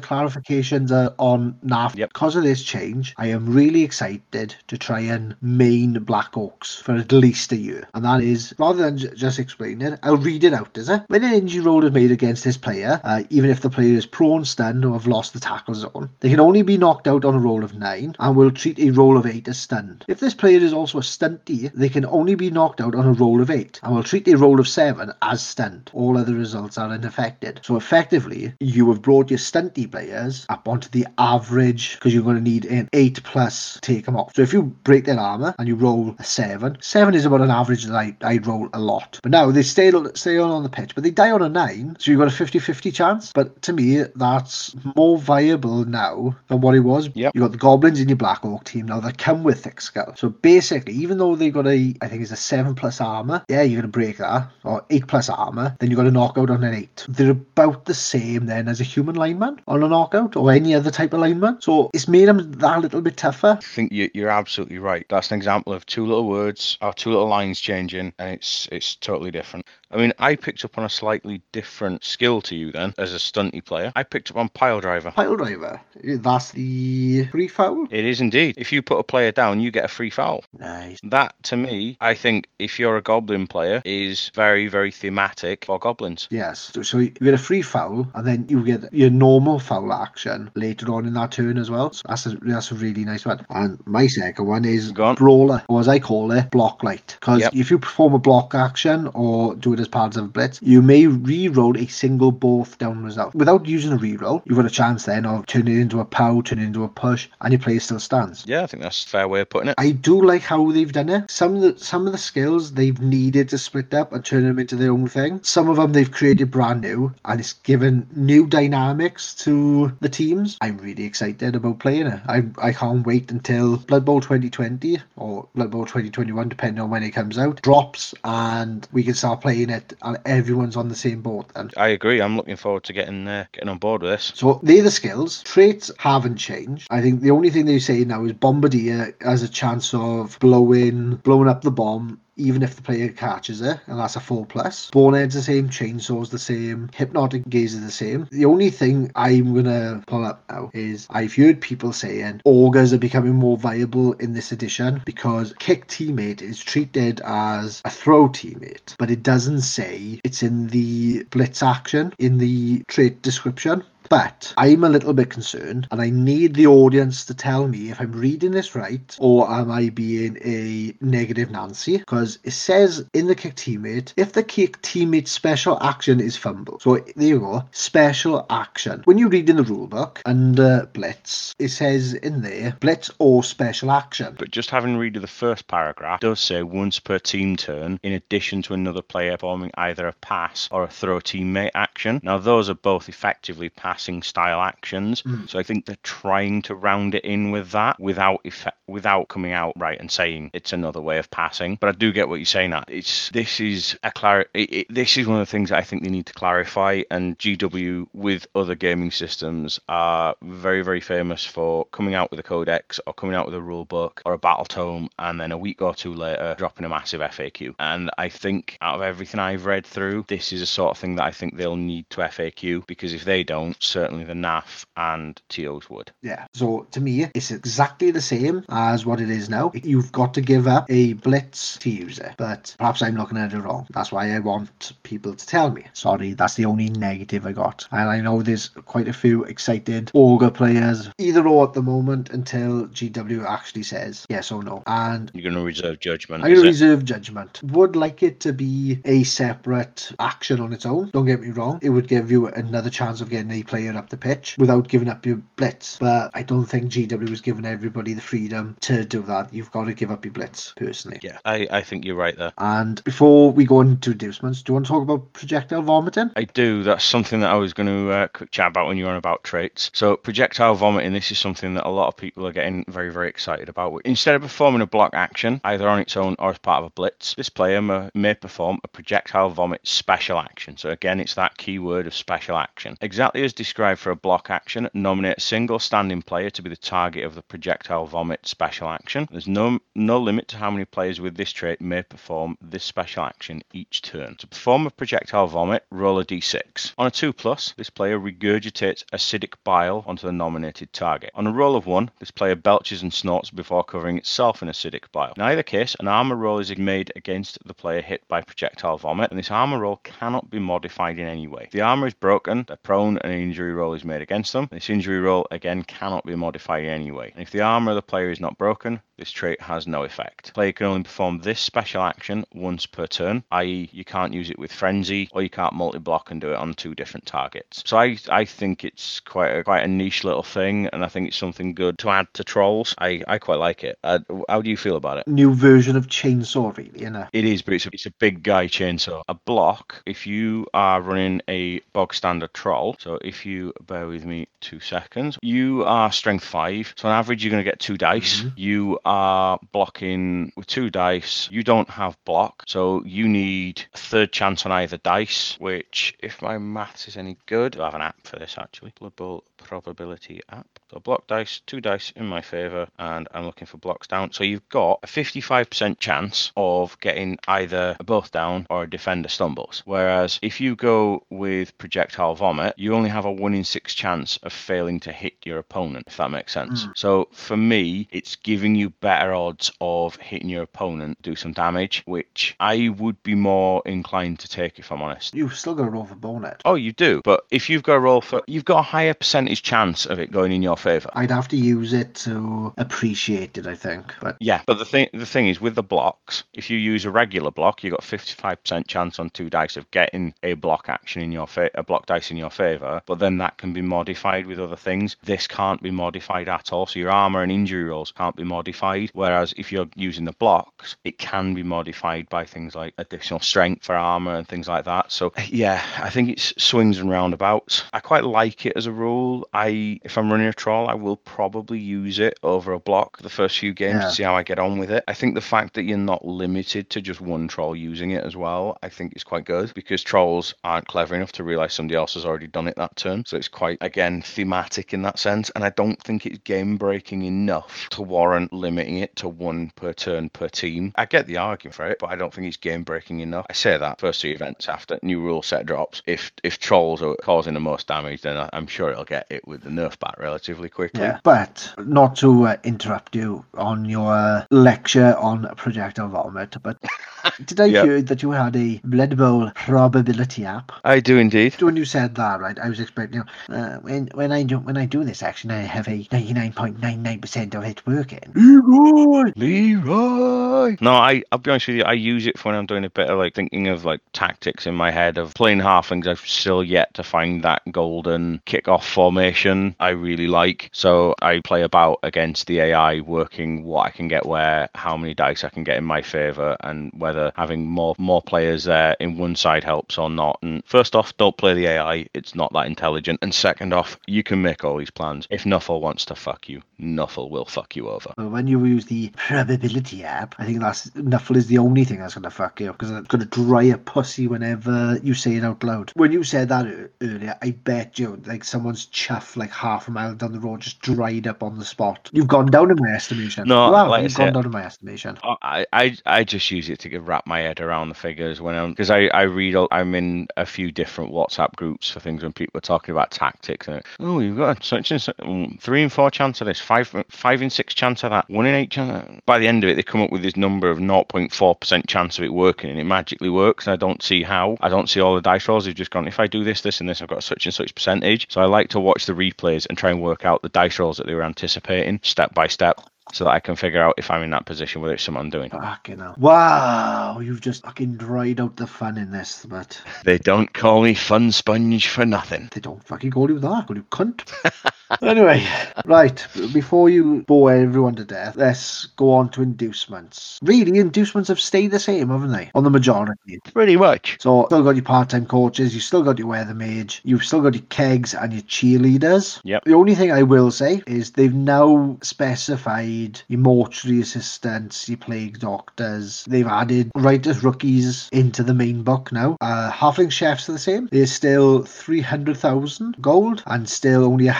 clarifications uh, on NAF. Yep. Because of this change, I am really excited to try and main Black Orcs for at least a year, and that is rather than j- just explain it, I'll read it out. Is it when an injury roll is made against this player, uh, even if the player is prone, stunned, or have lost the tackle zone, they can only be knocked out on a roll of nine, and will treat a roll of eight as stunned. If this player is also a stunty, they can only be knocked out on a roll of eight, and will treat a roll of seven as stunned. All other results are unaffected. So effectively, you have brought your stunty players up onto the average because you're going to need an eight plus to take them off. So if you break their armor and you roll a seven, seven is about an average that I, I'd roll a lot. But now they stay, stay on on the pitch, but they die on a nine, so you've got a 50 50 chance. But to me, that's more viable now than what it was. Yep. You've got the goblins in your Black Orc team now that come with thick skull. So basically, even though they've got a, I think it's a seven plus armor, yeah, you're going to break that, or eight plus armor, then you've got a knockout on an eight. They're about the same then as a human lineman on a knockout or any other type of lineman. So it's made them that little bit tougher. I think you, you're absolutely right. That's an example of two little words or two little lines changing, and it's it's totally different. I mean, I picked up on a slightly different skill to you then, as a stunty player. I picked up on pile driver. Pile driver, that's the free foul. It is indeed. If you put a player down, you get a free foul. Nice. That, to me, I think, if you're a goblin player, is very, very thematic for goblins. Yes. So, so you get a free foul, and then you get your normal foul action later on in that turn as well. So that's a that's a really nice one. And my second one is Go on. brawler, or as I call it, block light. Because Yep. if you perform a block action or do it as part of a blitz, you may re-roll a single both down result without using a re-roll. You've got a chance then of turning it into a pow, turning it into a push, and your player still stands. Yeah, I think that's a fair way of putting it. I do like how they've done it. Some of the some of the skills they've needed to split up and turn them into their own thing. Some of them they've created brand new, and it's given new dynamics to the teams. I'm really excited about playing it. I I can't wait until Blood Bowl 2020 or Blood Bowl 2021, depending on when it comes out, drops, and we can start playing it, and everyone's on the same boat. And I agree. I'm looking forward to getting uh, getting on board with this. so they're the skills. Traits haven't changed. I think the only thing they say now is Bombardier has a chance of blowing blowing up the bomb even if the player catches it, and that's a four plus. Bonehead's the same, Chainsaw's the same, Hypnotic Gaze is the same. The only thing I'm gonna pull up now is I've heard people saying Ogres are becoming more viable in this edition because kick teammate is treated as a throw teammate, but it doesn't say it's in the blitz action in the trait description. But I'm a little bit concerned, and I need the audience to tell me if I'm reading this right or am I being a negative Nancy? Because it says in the kick teammate, if the kick teammate special action is fumble. So there you go, special action. When you read in the rulebook under Blitz, it says in there Blitz or special action. But just having read the first paragraph does say once per team turn, in addition to another player performing either a pass or a throw teammate action. Now those are both effectively passing style actions, hmm. so I think they're trying to round it in with that without effect, without coming out right and saying it's another way of passing. But I do get what you're saying. That it's this is a clar- it, it, this is one of the things that I think they need to clarify. And GW with other gaming systems are very very famous for coming out with a codex or coming out with a rule book or a battle tome, and then a week or two later dropping a massive FAQ. And I think out of everything I've read through, this is a sort of thing that I think they'll need to FAQ because if they don't, certainly the NAF and TOs would. Yeah. So to me, it's exactly the same as what it is now. You've got to give up a blitz to use it, but perhaps I'm looking at it wrong. That's why I want people to tell me. Sorry, that's the only negative I got. And I know there's quite a few excited Ogre players, either or at the moment until GW actually says yes or no. And You're going to reserve judgment. I is it? reserve judgment. Would like it to be a separate action on its own. Don't get me wrong. It would give you another chance of getting a player player up the pitch without giving up your blitz. But I don't think GW has given everybody the freedom to do that. You've got to give up your blitz, personally. Yeah, I, I think you're right there. And before we go into inducements, do you want to talk about projectile vomiting? I do. That's something that I was going to uh, quick chat about when you were on about traits. So projectile vomiting, this is something that a lot of people are getting very, very excited about. Instead of performing a block action, either on its own or as part of a blitz, this player may, may perform a projectile vomit special action. So again, it's that keyword of special action. Exactly as described for a block action, nominate a single standing player to be the target of the projectile vomit special action. There's no no limit to how many players with this trait may perform this special action each turn. To perform a projectile vomit, roll a d6. On a 2 plus, this player regurgitates acidic bile onto the nominated target. On a roll of 1, this player belches and snorts before covering itself in acidic bile. In either case, an armor roll is made against the player hit by projectile vomit, and this armor roll cannot be modified in any way. If the armor is broken, they're prone, and an injury roll is made against them. This injury roll, again, cannot be modified in any way. And if the armor of the player is not broken, this trait has no effect. Player can only perform this special action once per turn, i.e., you can't use it with frenzy or you can't multi-block and do it on two different targets. So I I think it's quite a quite a niche little thing, and I think it's something good to add to trolls. I, I quite like it. Uh, how do you feel about it? New version of chainsaw, really, isn't it? It is, but it's a, it's a big guy chainsaw. A block. If you are running a bog standard troll, so if you bear with me two seconds, you are strength five. So on average, you're going to get two dice. Mhm. You are blocking with two dice. You don't have block, so you need a third chance on either dice. Which, if my maths is any good, I have an app for this actually. Blood Bowl probability app. So block dice, two dice in my favour, and I'm looking for blocks down. So you've got a 55% chance of getting either a both down or a defender stumbles. Whereas if you go with projectile vomit, you only have a one in six chance of failing to hit your opponent, if that makes sense. Mm. So for me, it's giving you better odds of hitting your opponent, do some damage, which I would be more inclined to take if I'm honest. You've still got to roll for bonnet. Oh, you do, but if you've got a roll for, you've got a higher percentage chance of it going in your favour. I'd have to use it to appreciate it, I think. But Yeah, but the thing the thing is with the blocks, if you use a regular block, you've got fifty five percent chance on two dice of getting a block action in your fa- a block dice in your favor. But then that can be modified with other things. This can't be modified at all. So your armor and injury rolls can't be modified. Whereas if you're using the blocks, it can be modified by things like additional strength for armor and things like that. So yeah, I think it's swings and roundabouts. I quite like it as a rule. I if I'm running a troll, I will probably use it over a block the first few games Yeah. to see how I get on with it. I think the fact that you're not limited to just one troll using it as well, I think is quite good because trolls aren't clever enough to realize somebody else has already done it that turn. So it's quite again thematic in that sense. And I don't think it's game breaking enough to warrant limiting it to one per turn per team. I get the argument for it, but I don't think it's game breaking enough. I say that first two events after new rule set drops. If if trolls are causing the most damage, then I- I'm sure it'll get it with the nerf back relatively quickly. yeah, but not to uh, interrupt you on your uh, lecture on projectile vomit, but did I Yep. hear that you had a Blood Bowl probability app? I do indeed. When you said that, right, I was expecting, you know, uh, when when I do when I do this action, I have a ninety nine point nine nine percent of it working. Leroy! Leroy. No, I I'll be honest with you. I use it for when I'm doing a bit of like thinking of like tactics in my head of playing halflings. I've still yet to find that golden kick-off formation I really like. So I play about against the AI, working what I can get where, how many dice I can get in my favor, and whether having more more players there in one side helps or not. And first off, don't play the AI. It's not that intelligent. And second off, you can make all these plans. If Nuffle wants to fuck you, Nuffle will fuck you over. But when you use the probability app, I think that's Nuffle is the only thing that's gonna fuck you because it's gonna dry a pussy whenever you say it out loud. When you said that earlier, I bet you like someone's chuff like half a mile down the road just dried up on the spot. You've gone down in my estimation. No, wow, like you've gone down in my estimation. I, I I just use it to get, wrap my head around the figures when I'm because I I read I'm in a few different WhatsApp groups for things when people are talking about tactics and oh you've got such and such mm, three and four chance of this five five and six chance of that one in eight chance by the end of it they come up with this number of 0.4 percent chance of it working and it magically works. And I don't see how. I don't see all the dice rolls. They've just gone if I do this this and this I've got such and such percentage. So I like to watch the replays and try and work out the dice rolls that they were anticipating step by step so that I can figure out if I'm in that position, whether it's something I'm doing. Fucking hell. Wow, you've just fucking dried out the fun in this, but They don't call me Fun Sponge for nothing. they don't fucking call you that. Call you cunt. anyway, right, before you bore everyone to death, let's go on to inducements. Really, inducements have stayed the same, haven't they? On the majority. Pretty much. So, still got your part-time coaches, you've still got your weather mage, you've still got your kegs and your cheerleaders. Yep. The only thing I will say is they've now specified your mortuary assistants, your plague doctors. They've added Riotous Rookies into the main book now. Uh, halfling chefs are the same. They're still three hundred thousand gold and still only a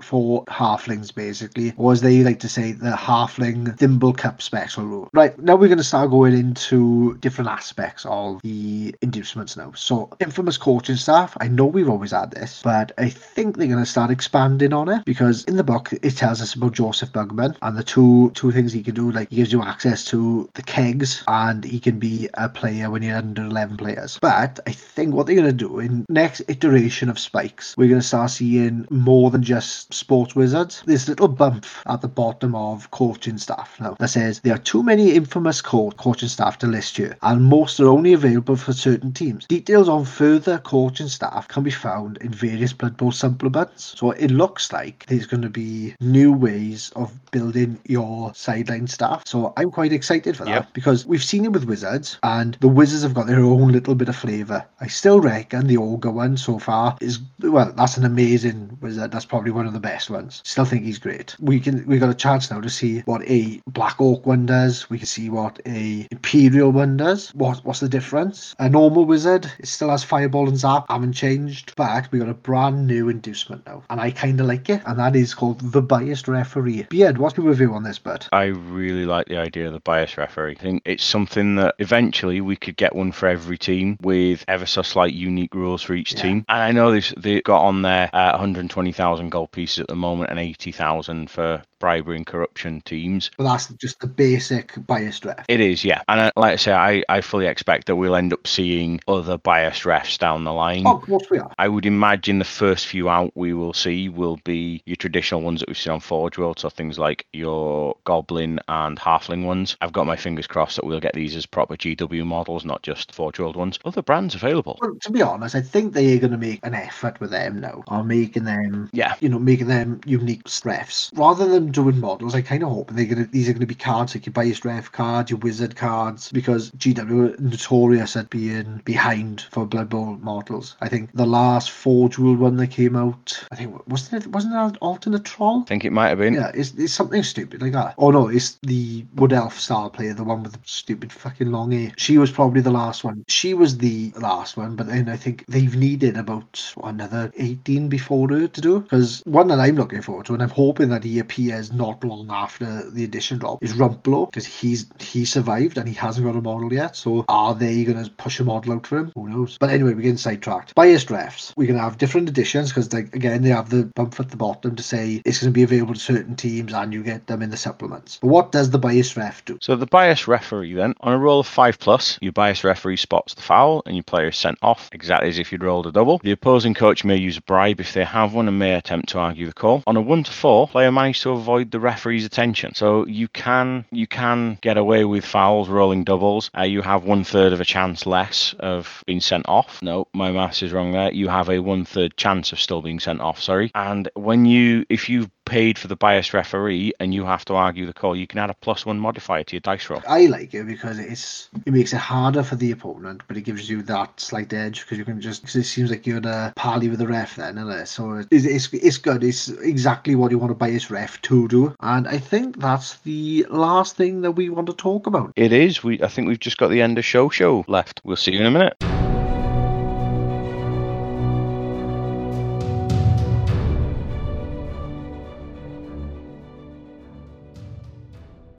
for halflings, basically, or as they like to say, the halfling thimble cup special rule. Right now, we're going to start going into different aspects of the inducements now. So, infamous coaching staff. I know we've always had this, but I think they're going to start expanding on it because in the book it tells us about Joseph Bugman and the two two things he can do. Like he gives you access to the kegs and he can be a player when you're under 11 players. But I think what they're going to do in next iteration of Spikes, we're going to start seeing more than just sports wizards. This little bump at the bottom of coaching staff now that says there are too many infamous co- coaching staff to list here, and most are only available for certain teams. Details on further coaching staff can be found in various Blood Bowl supplements. So it looks like there's going to be new ways of building your sideline staff. So I'm quite excited for that Yep. because we've seen it with Wizards, and the Wizards have got their own little bit of flavour. I still reckon the Ogre one so far is well, that's an amazing wizard. That's probably one of the best ones. Still think he's great. We can we got a chance now to see what a Black Orc one does. We can see what a Imperial one does. What what's the difference? A normal wizard it still has Fireball and Zap, haven't changed, but we got a brand new inducement now, and I kind of like it, and that is called the Biased Referee. Beard, what's your review on this, bud? I really like the idea of the Biased referee. I think it's something that eventually we could get one for every team with ever so slight unique rules for each Yeah. team. And I know this, they got on there uh, 120,000 gold pieces at the moment and 80,000 for bribery and corruption teams. But that's just the basic biased ref. It is, yeah. And uh, like I say, I, I fully expect that we'll end up seeing other biased refs down the line. Oh, of course we are. I would imagine the first few out we will see will be your traditional ones that we've seen on Forge World, so things like your Goblin and Halfling ones. I've got my fingers crossed that we'll get these as proper GW models, not just Forge World ones. Other brands available. Well, to be honest, I think they're going to make an effort with them now on making them, Yeah. You know, making them unique refs rather than doing models. I kind of hope they're to these are going to be cards like your biased ref cards, your wizard cards, because GW are notorious at being behind for Blood Bowl models. I think the last Forge World one that came out, I think wasn't it wasn't that alternate troll? I think it might have been. Yeah, it's, it's something stupid like that. Oh no, it's the Wood Elf style player, the one with the stupid fucking long hair. She was probably the last one. She was the last one, but then I think they've needed about what, another 18 before her to do. Because one that I'm looking forward to, and I'm hoping that he appears not long after the edition drop, is Rumplo, because he's he survived and he hasn't got a model yet. So are they going to push a model out for him? Who knows? But anyway, we're getting sidetracked. Biased refs. We're going to have different editions because, again, they have the bump at the bottom to say it's going to be available to certain teams and you get them in the supplements. But what does the biased ref do? So the bias referee then, on a roll of five plus, your bias referee spots the foul and your player is sent off, exactly as if you'd rolled a double. The opposing coach may use a bribe if they have one and may attempt to argue the call. On a one to four, player managed to avoid the referee's attention. So you can you can get away with fouls rolling doubles. Uh, you have one third of a chance less of being sent off. No, my maths is wrong there. You have a one third chance of still being sent off. Sorry. And when you if you've paid for the biased referee and you have to argue the call, you can add a plus one modifier to your dice roll. I like it because it's it makes it harder for the opponent, but it gives you that slight edge because you can just because it seems like you're in a parley with the ref then, isn't it? So it's, it's it's good. It's exactly what you want to buy his ref to do, and I think that's the last thing that we want to talk about. It is. We I think we've just got the end of show show left. We'll see you in a minute.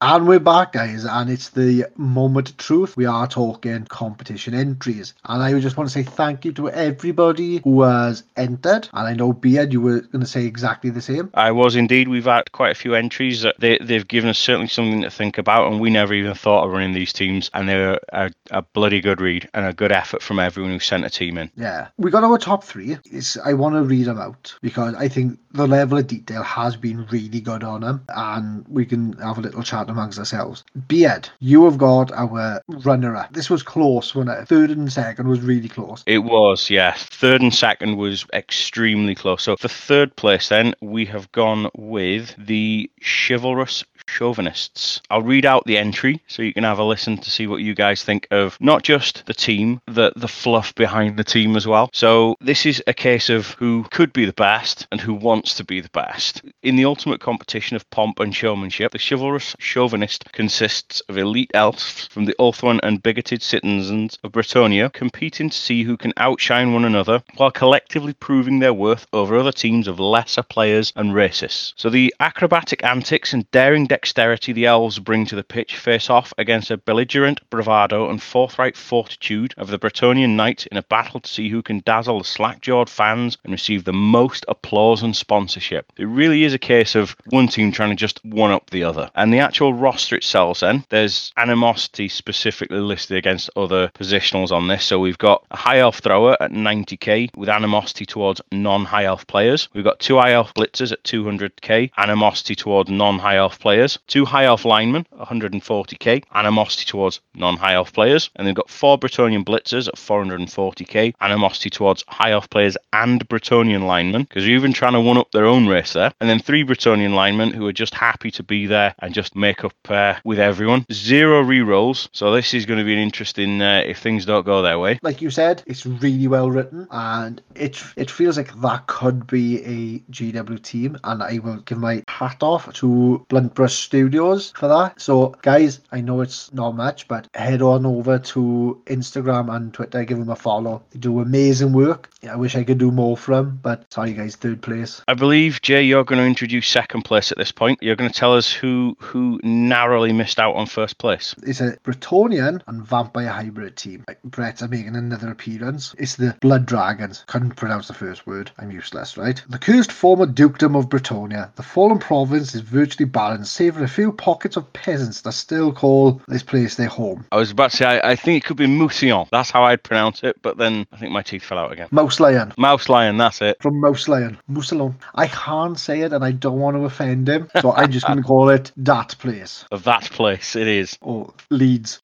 And we're back, guys, and it's the moment of truth. We are talking competition entries. And I just want to say thank you to everybody who has entered. And I know, Beard, you were going to say exactly the same. I was indeed. We've had quite a few entries. that They, they've given us certainly something to think about, and we never even thought of running these teams. And they're a, a bloody good read and a good effort from everyone who sent a team in. Yeah, we got our top three. It's, I want to read them out because I think the level of detail has been really good on them, and we can have a little chat amongst ourselves. Beard, you have got our runner up. This was close, wasn't it? Third and second was really close. It was, yeah. Third and second was extremely close. So for third place, then we have gone with the chivalrous chauvinists. I'll read out the entry so you can have a listen to see what you guys think of not just the team, the the fluff behind the team as well. So this is a case of who could be the best and who wants to be the best. In the ultimate competition of pomp and showmanship, the chivalrous chauvinist consists of elite elves from the Ulthuan and bigoted citizens of Bretonnia competing to see who can outshine one another while collectively proving their worth over other teams of lesser players and racists. So the acrobatic antics and daring dexterity the elves bring to the pitch face off against a belligerent bravado and forthright fortitude of the Bretonnian knight in a battle to see who can dazzle the slack-jawed fans and receive the most applause and sponsorship. It really is a case of one team trying to just one up the other. And the actual roster itself, then, there's animosity specifically listed against other positionals on this. So we've got a high elf thrower at 90k with animosity towards non-high elf players. We've got two high elf blitzers at 200k, animosity towards non-high elf players. Two high elf linemen, 140k, animosity towards non-high elf players, and they've got four Bretonnian blitzers at 440k, animosity towards high elf players and Bretonnian linemen, because they're even trying to one up their own race there, and then three Bretonnian linemen who are just happy to be there and just make up uh, with everyone. Zero re-rolls, so this is going to be an interesting uh, if things don't go their way. Like you said, it's really well written, and it it feels like that could be a GW team, and I will give my hat off to Blunt Brush Studios for that. So, guys, I know it's not much, but head on over to Instagram and Twitter, give them a follow. They do amazing work. Yeah, I wish I could do more for them, but sorry, guys, third place. I believe Jay, you're going to introduce second place at this point. You're going to tell us who who narrowly missed out on first place. It's a Bretonnian and vampire hybrid team. Brett are making another appearance. It's the Blood Dragons. Couldn't pronounce the first word. I'm useless, right? The cursed former dukedom of Bretonnia. The fallen province is virtually barren, save for a few pockets of peasants that still call this place their home. I was about to say, I, I think it could be Mousillon. That's how I'd pronounce it, but then I think my teeth fell out again. Mouse Lion. Mouse Lion, that's it. From Mouse Lion. Mousillon. I can't say it and I don't want to offend him, so I'm just going to call it that place. Of that place, it is. Or Leeds.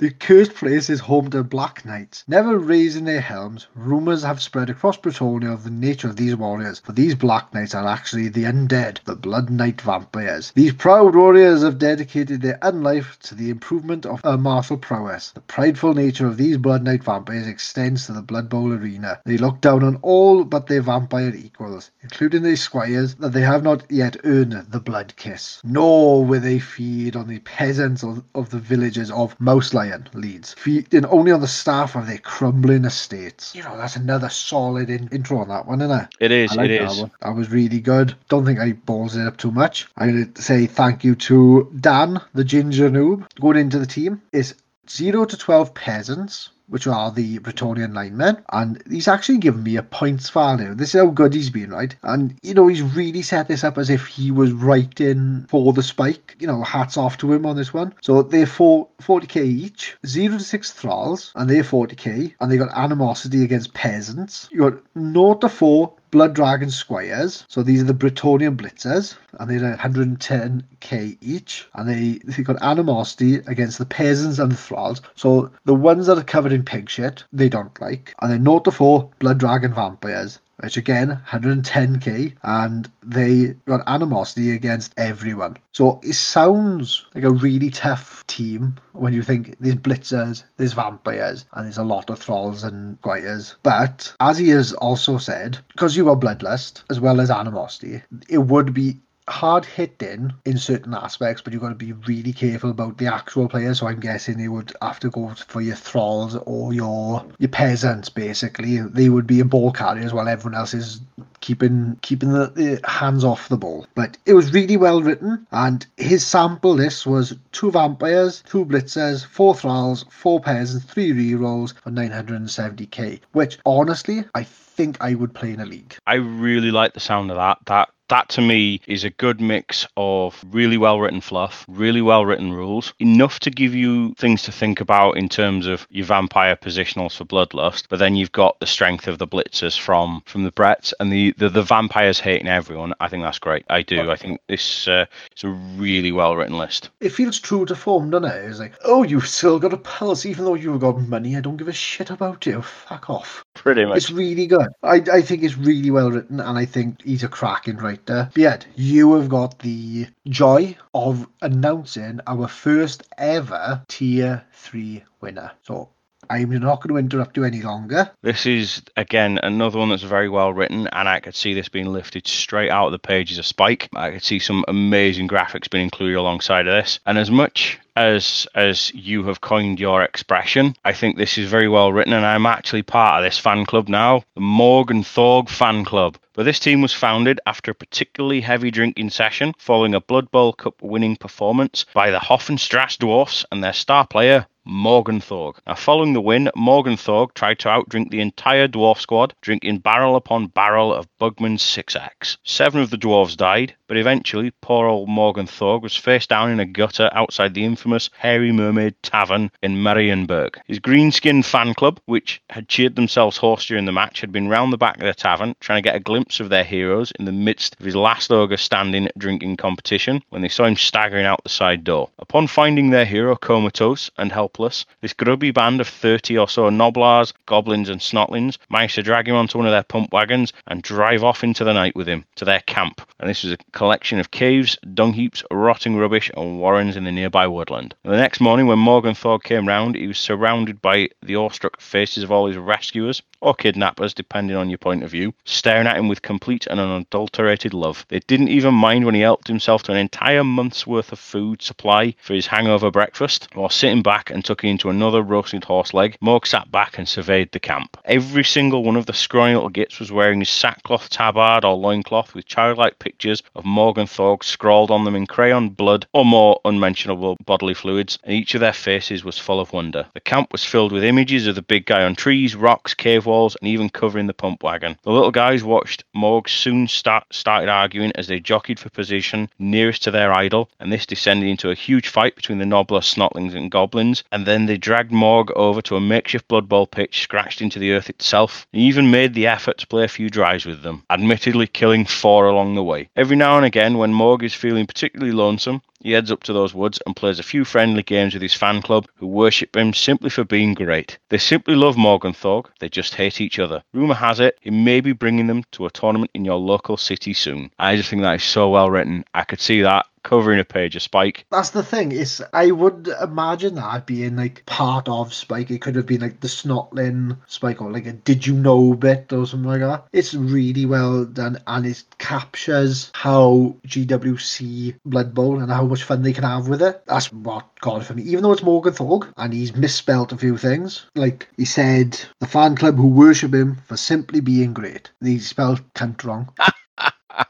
The cursed place is home to Black Knights. Never raising their helms, rumours have spread across Bretonnia of the nature of these warriors, for these Black Knights are actually the undead, the Blood Knight vampires. These proud warriors have dedicated their unlife to the improvement of a martial prowess. The prideful nature of these Blood Knight vampires extends to the Blood Bowl arena. They look down on all but their vampire equals, including their squires, that they have not yet earned the Blood Kiss. Nor will they feed on the peasants of, of the villages of Mouse Lion leads, feeding only on the staff of their crumbling estates. You know, that's another solid in- intro on that one, isn't it? It is, like it that is. one. That was really good. Don't think I balls it up too much. I'm going to say thank you to Dan, the ginger noob. Going into the team is 0 to 12 peasants, which are the Bretonnian linemen, and he's actually given me a points value. This is how good he's been, right? And you know, he's really set this up as if he was writing for the spike. You know, hats off to him on this one. So they're four, 40k each, zero to six thralls, and they're 40k, and they got animosity against peasants. You got 0 to 4 Blood Dragon Squires. So these are the Bretonnian Blitzers, and they're 110k each. And they they got animosity against the peasants and the thralls. So the ones that are covered in pig shit, they don't like. And then 0 to 4 Blood Dragon Vampires. Which again, 110k, and they got animosity against everyone. So it sounds like a really tough team when you think there's blitzers, there's vampires, and there's a lot of thralls and squires. But as he has also said, because you got bloodlust as well as animosity, it would be hard hitting in certain aspects, but you've got to be really careful about the actual players. So I'm guessing they would have to go for your thralls or your your peasants. Basically, they would be in ball carriers while everyone else is keeping keeping the, the hands off the ball. But it was really well written, and his sample list was two vampires, two blitzers, four thralls, four peasants, three rerolls for 970k. Which honestly, I think I would play in a league. I really like the sound of that. That That to me is a good mix of really well written fluff, really well written rules, enough to give you things to think about in terms of your vampire positionals for bloodlust, but then you've got the strength of the blitzers from from the Bretts and the the, the vampires hating everyone. I think that's great. I do. I think this uh, is a really well written list. It feels true to form, doesn't it? It's like, oh, you've still got a pulse, even though you've got money. I don't give a shit about you. Fuck off. Pretty much. It's really good. I, I think it's really well written, and I think he's a cracking writer. But yet, you have got the joy of announcing our first ever Tier 3 winner. So I'm not going to interrupt you any longer. This is again another one that's very well written, and I could see this being lifted straight out of the pages of Spike. I could see some amazing graphics being included alongside of this, and as much as as you have coined your expression, I think this is very well written, and I'm actually part of this fan club now, the Morgan Thorg fan club. But this team was founded after a particularly heavy drinking session following a Blood Bowl Cup winning performance by the Hoffenstrasse Dwarfs and their star player Morgan Thorg. Now, following the win, Morgan Thorg tried to outdrink the entire dwarf squad, drinking barrel upon barrel of Bugman's 6X. Seven of the dwarves died, but eventually, poor old Morgan Thorg was face down in a gutter outside the infamous Hairy Mermaid Tavern in Marienburg. His green-skinned fan club, which had cheered themselves hoarse during the match, had been round the back of the tavern, trying to get a glimpse of their heroes in the midst of his last August standing drinking competition when they saw him staggering out the side door. Upon finding their hero comatose and helpless, this grubby band of 30 or so gnoblars, goblins, and snotlings managed to drag him onto one of their pump wagons and drive off into the night with him to their camp. And this was a collection of caves, dung heaps, rotting rubbish, and warrens in the nearby woodland. And the next morning, when Morgan Thorg came round, he was surrounded by the awestruck faces of all his rescuers, or kidnappers, depending on your point of view, staring at him with complete and unadulterated love. They didn't even mind when he helped himself to an entire month's worth of food supply for his hangover breakfast, while sitting back and tucking into another roasted horse leg, Morg sat back and surveyed the camp. Every single one of the scrawny little gits was wearing his sackcloth tabard or loincloth with childlike pictures of Morgan Thorg scrawled on them in crayon, blood, or more unmentionable bodily fluids, and each of their faces was full of wonder. The camp was filled with images of the big guy on trees, rocks, cave walls, and even covering the pump wagon. The little guys watched Morg soon start, started arguing as they jockeyed for position nearest to their idol, and this descended into a huge fight between the nobler snotlings and goblins, and then they dragged Morg over to a makeshift Blood Bowl pitch scratched into the earth itself, and even made the effort to play a few drives with them, admittedly killing four along the way. Every now and again, when Morg is feeling particularly lonesome, he heads up to those woods and plays a few friendly games with his fan club, who worship him simply for being great. They simply love Morgan Thorg. They just hate each other. Rumour has it, he may be bringing them to a tournament in your local city soon. I just think that is so well written. I could see that covering a page of Spike. That's the thing. Is I would imagine that being like part of Spike. It could have been like the Snotling Spike or like a Did You Know bit or something like that. It's really well done and it captures how GWC Blood Bowl and how much fun they can have with it. That's what got it for me. Even though it's Morgan Thorg and he's misspelt a few things. Like he said, the fan club who worship him for simply being great. He spelled cunt wrong.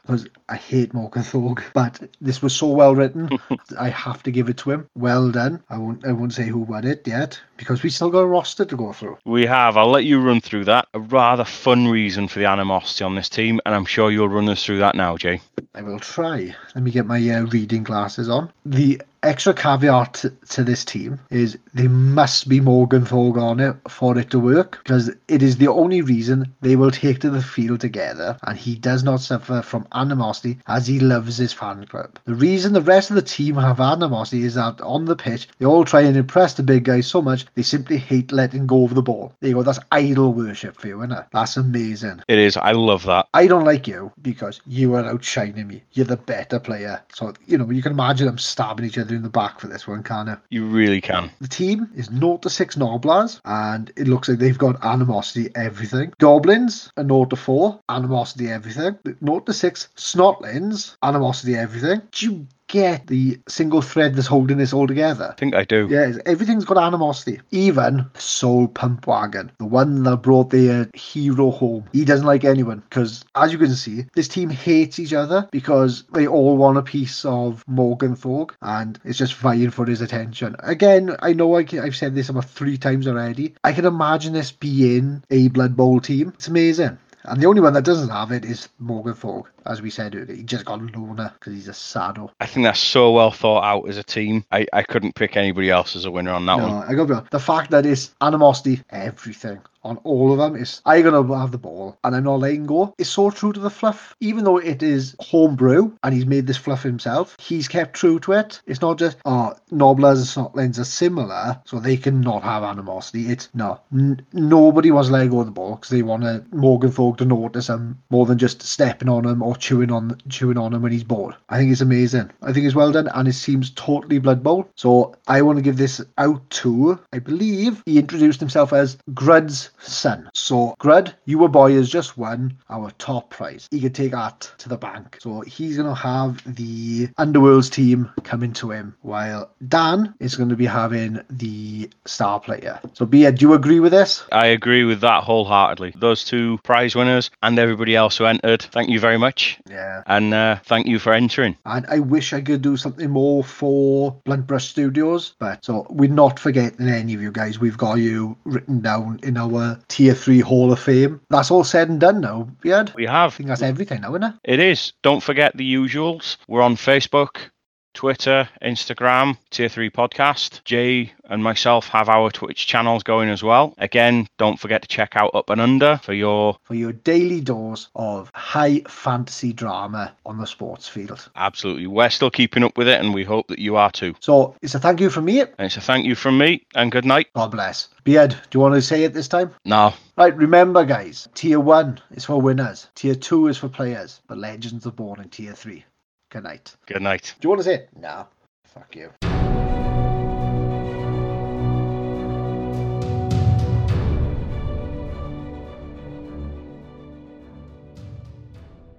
because I hate Morgan Thorg, but this was so well written. I have to give it to him. Well done. I won't. I won't say who won it yet because we still got a roster to go through. We have. I'll let you run through that. A rather fun reason for the animosity on this team, and I'm sure you'll run us through that now, Jay. I will try. Let me get my uh, reading glasses on. The extra caveat to, to, this team is they must be Morgan Thorg on it for it to work because it is the only reason they will take to the field together and he does not suffer from animosity as he loves his fan club. The reason the rest of the team have animosity is that on the pitch they all try and impress the big guys so much they simply hate letting go of the ball. There you go, that's idol worship for you, isn't it? That's amazing. It is. I love that. I don't like you because you are outshining me. You're the better player. So, you know, you can imagine them stabbing each other in the back for this one, can't you? You really can. The team is 0 to 6 gnoblars, and it looks like they've got animosity everything. Goblins are 0 to 4, animosity everything. 0 to 6 Snotlins, animosity everything. Do you get the single thread that's holding this all together? I think I do. Yeah, everything's got animosity. Even Soul Pump Wagon, the one that brought their uh, hero home. He doesn't like anyone because, as you can see, this team hates each other because they all want a piece of Morgan Thorg and it's just vying for his attention. Again, I know I can, I've said this about three times already. I can imagine this being a Blood Bowl team. It's amazing. And the only one that doesn't have it is Morgan Thorg. as we said earlier, he just got Loner because he's a sado. I think that's so well thought out as a team. I, I couldn't pick anybody else as a winner on that No, one. I got the fact that it's animosity, everything on all of them is I'm gonna have the ball and I'm not letting go. It's so true to the fluff, even though it is homebrew and he's made this fluff himself. He's kept true to it. It's not just oh gnoblars and Snotlings are similar, so they cannot have animosity. It's no, n- nobody wants to let go of the ball because they want to Morgan to notice him more than just stepping on him or chewing on chewing on him when he's bored. I think it's amazing. I think it's well done and it seems totally Blood Bowl. So I want to give this out to I believe he introduced himself as Grud's son. So Grud, you a boy has just won our top prize. He could take that to the bank. So he's gonna have the Underworld's team coming to him while Dan is going to be having the star player. So Bia, do you agree with this? I agree with that wholeheartedly. Those two prize winners and everybody else who entered, thank you very much. Yeah. And uh, thank you for entering. And I wish I could do something more for Blunt Brush Studios, but so we're not forgetting any of you guys. We've got you written down in our Tier 3 Hall of Fame. That's all said and done now, Beard. We have. I think that's everything now, isn't it? It is. Don't forget the usuals. We're on Facebook, Twitter, Instagram, Tier 3 Podcast. Jay and myself have our Twitch channels going as well. Again, don't forget to check out Up and Under for your For your daily dose of high fantasy drama on the sports field. absolutely. We're still keeping up with it, and we hope that you are too. So it's a thank you from me. And it's a thank you from me, and good night. God bless. Beard, do you want to say it this time? No. Right, remember, guys, tier one is for winners, tier two is for players, but legends are born in tier three. Good night. Good night. Do you want to say it? No. Fuck you.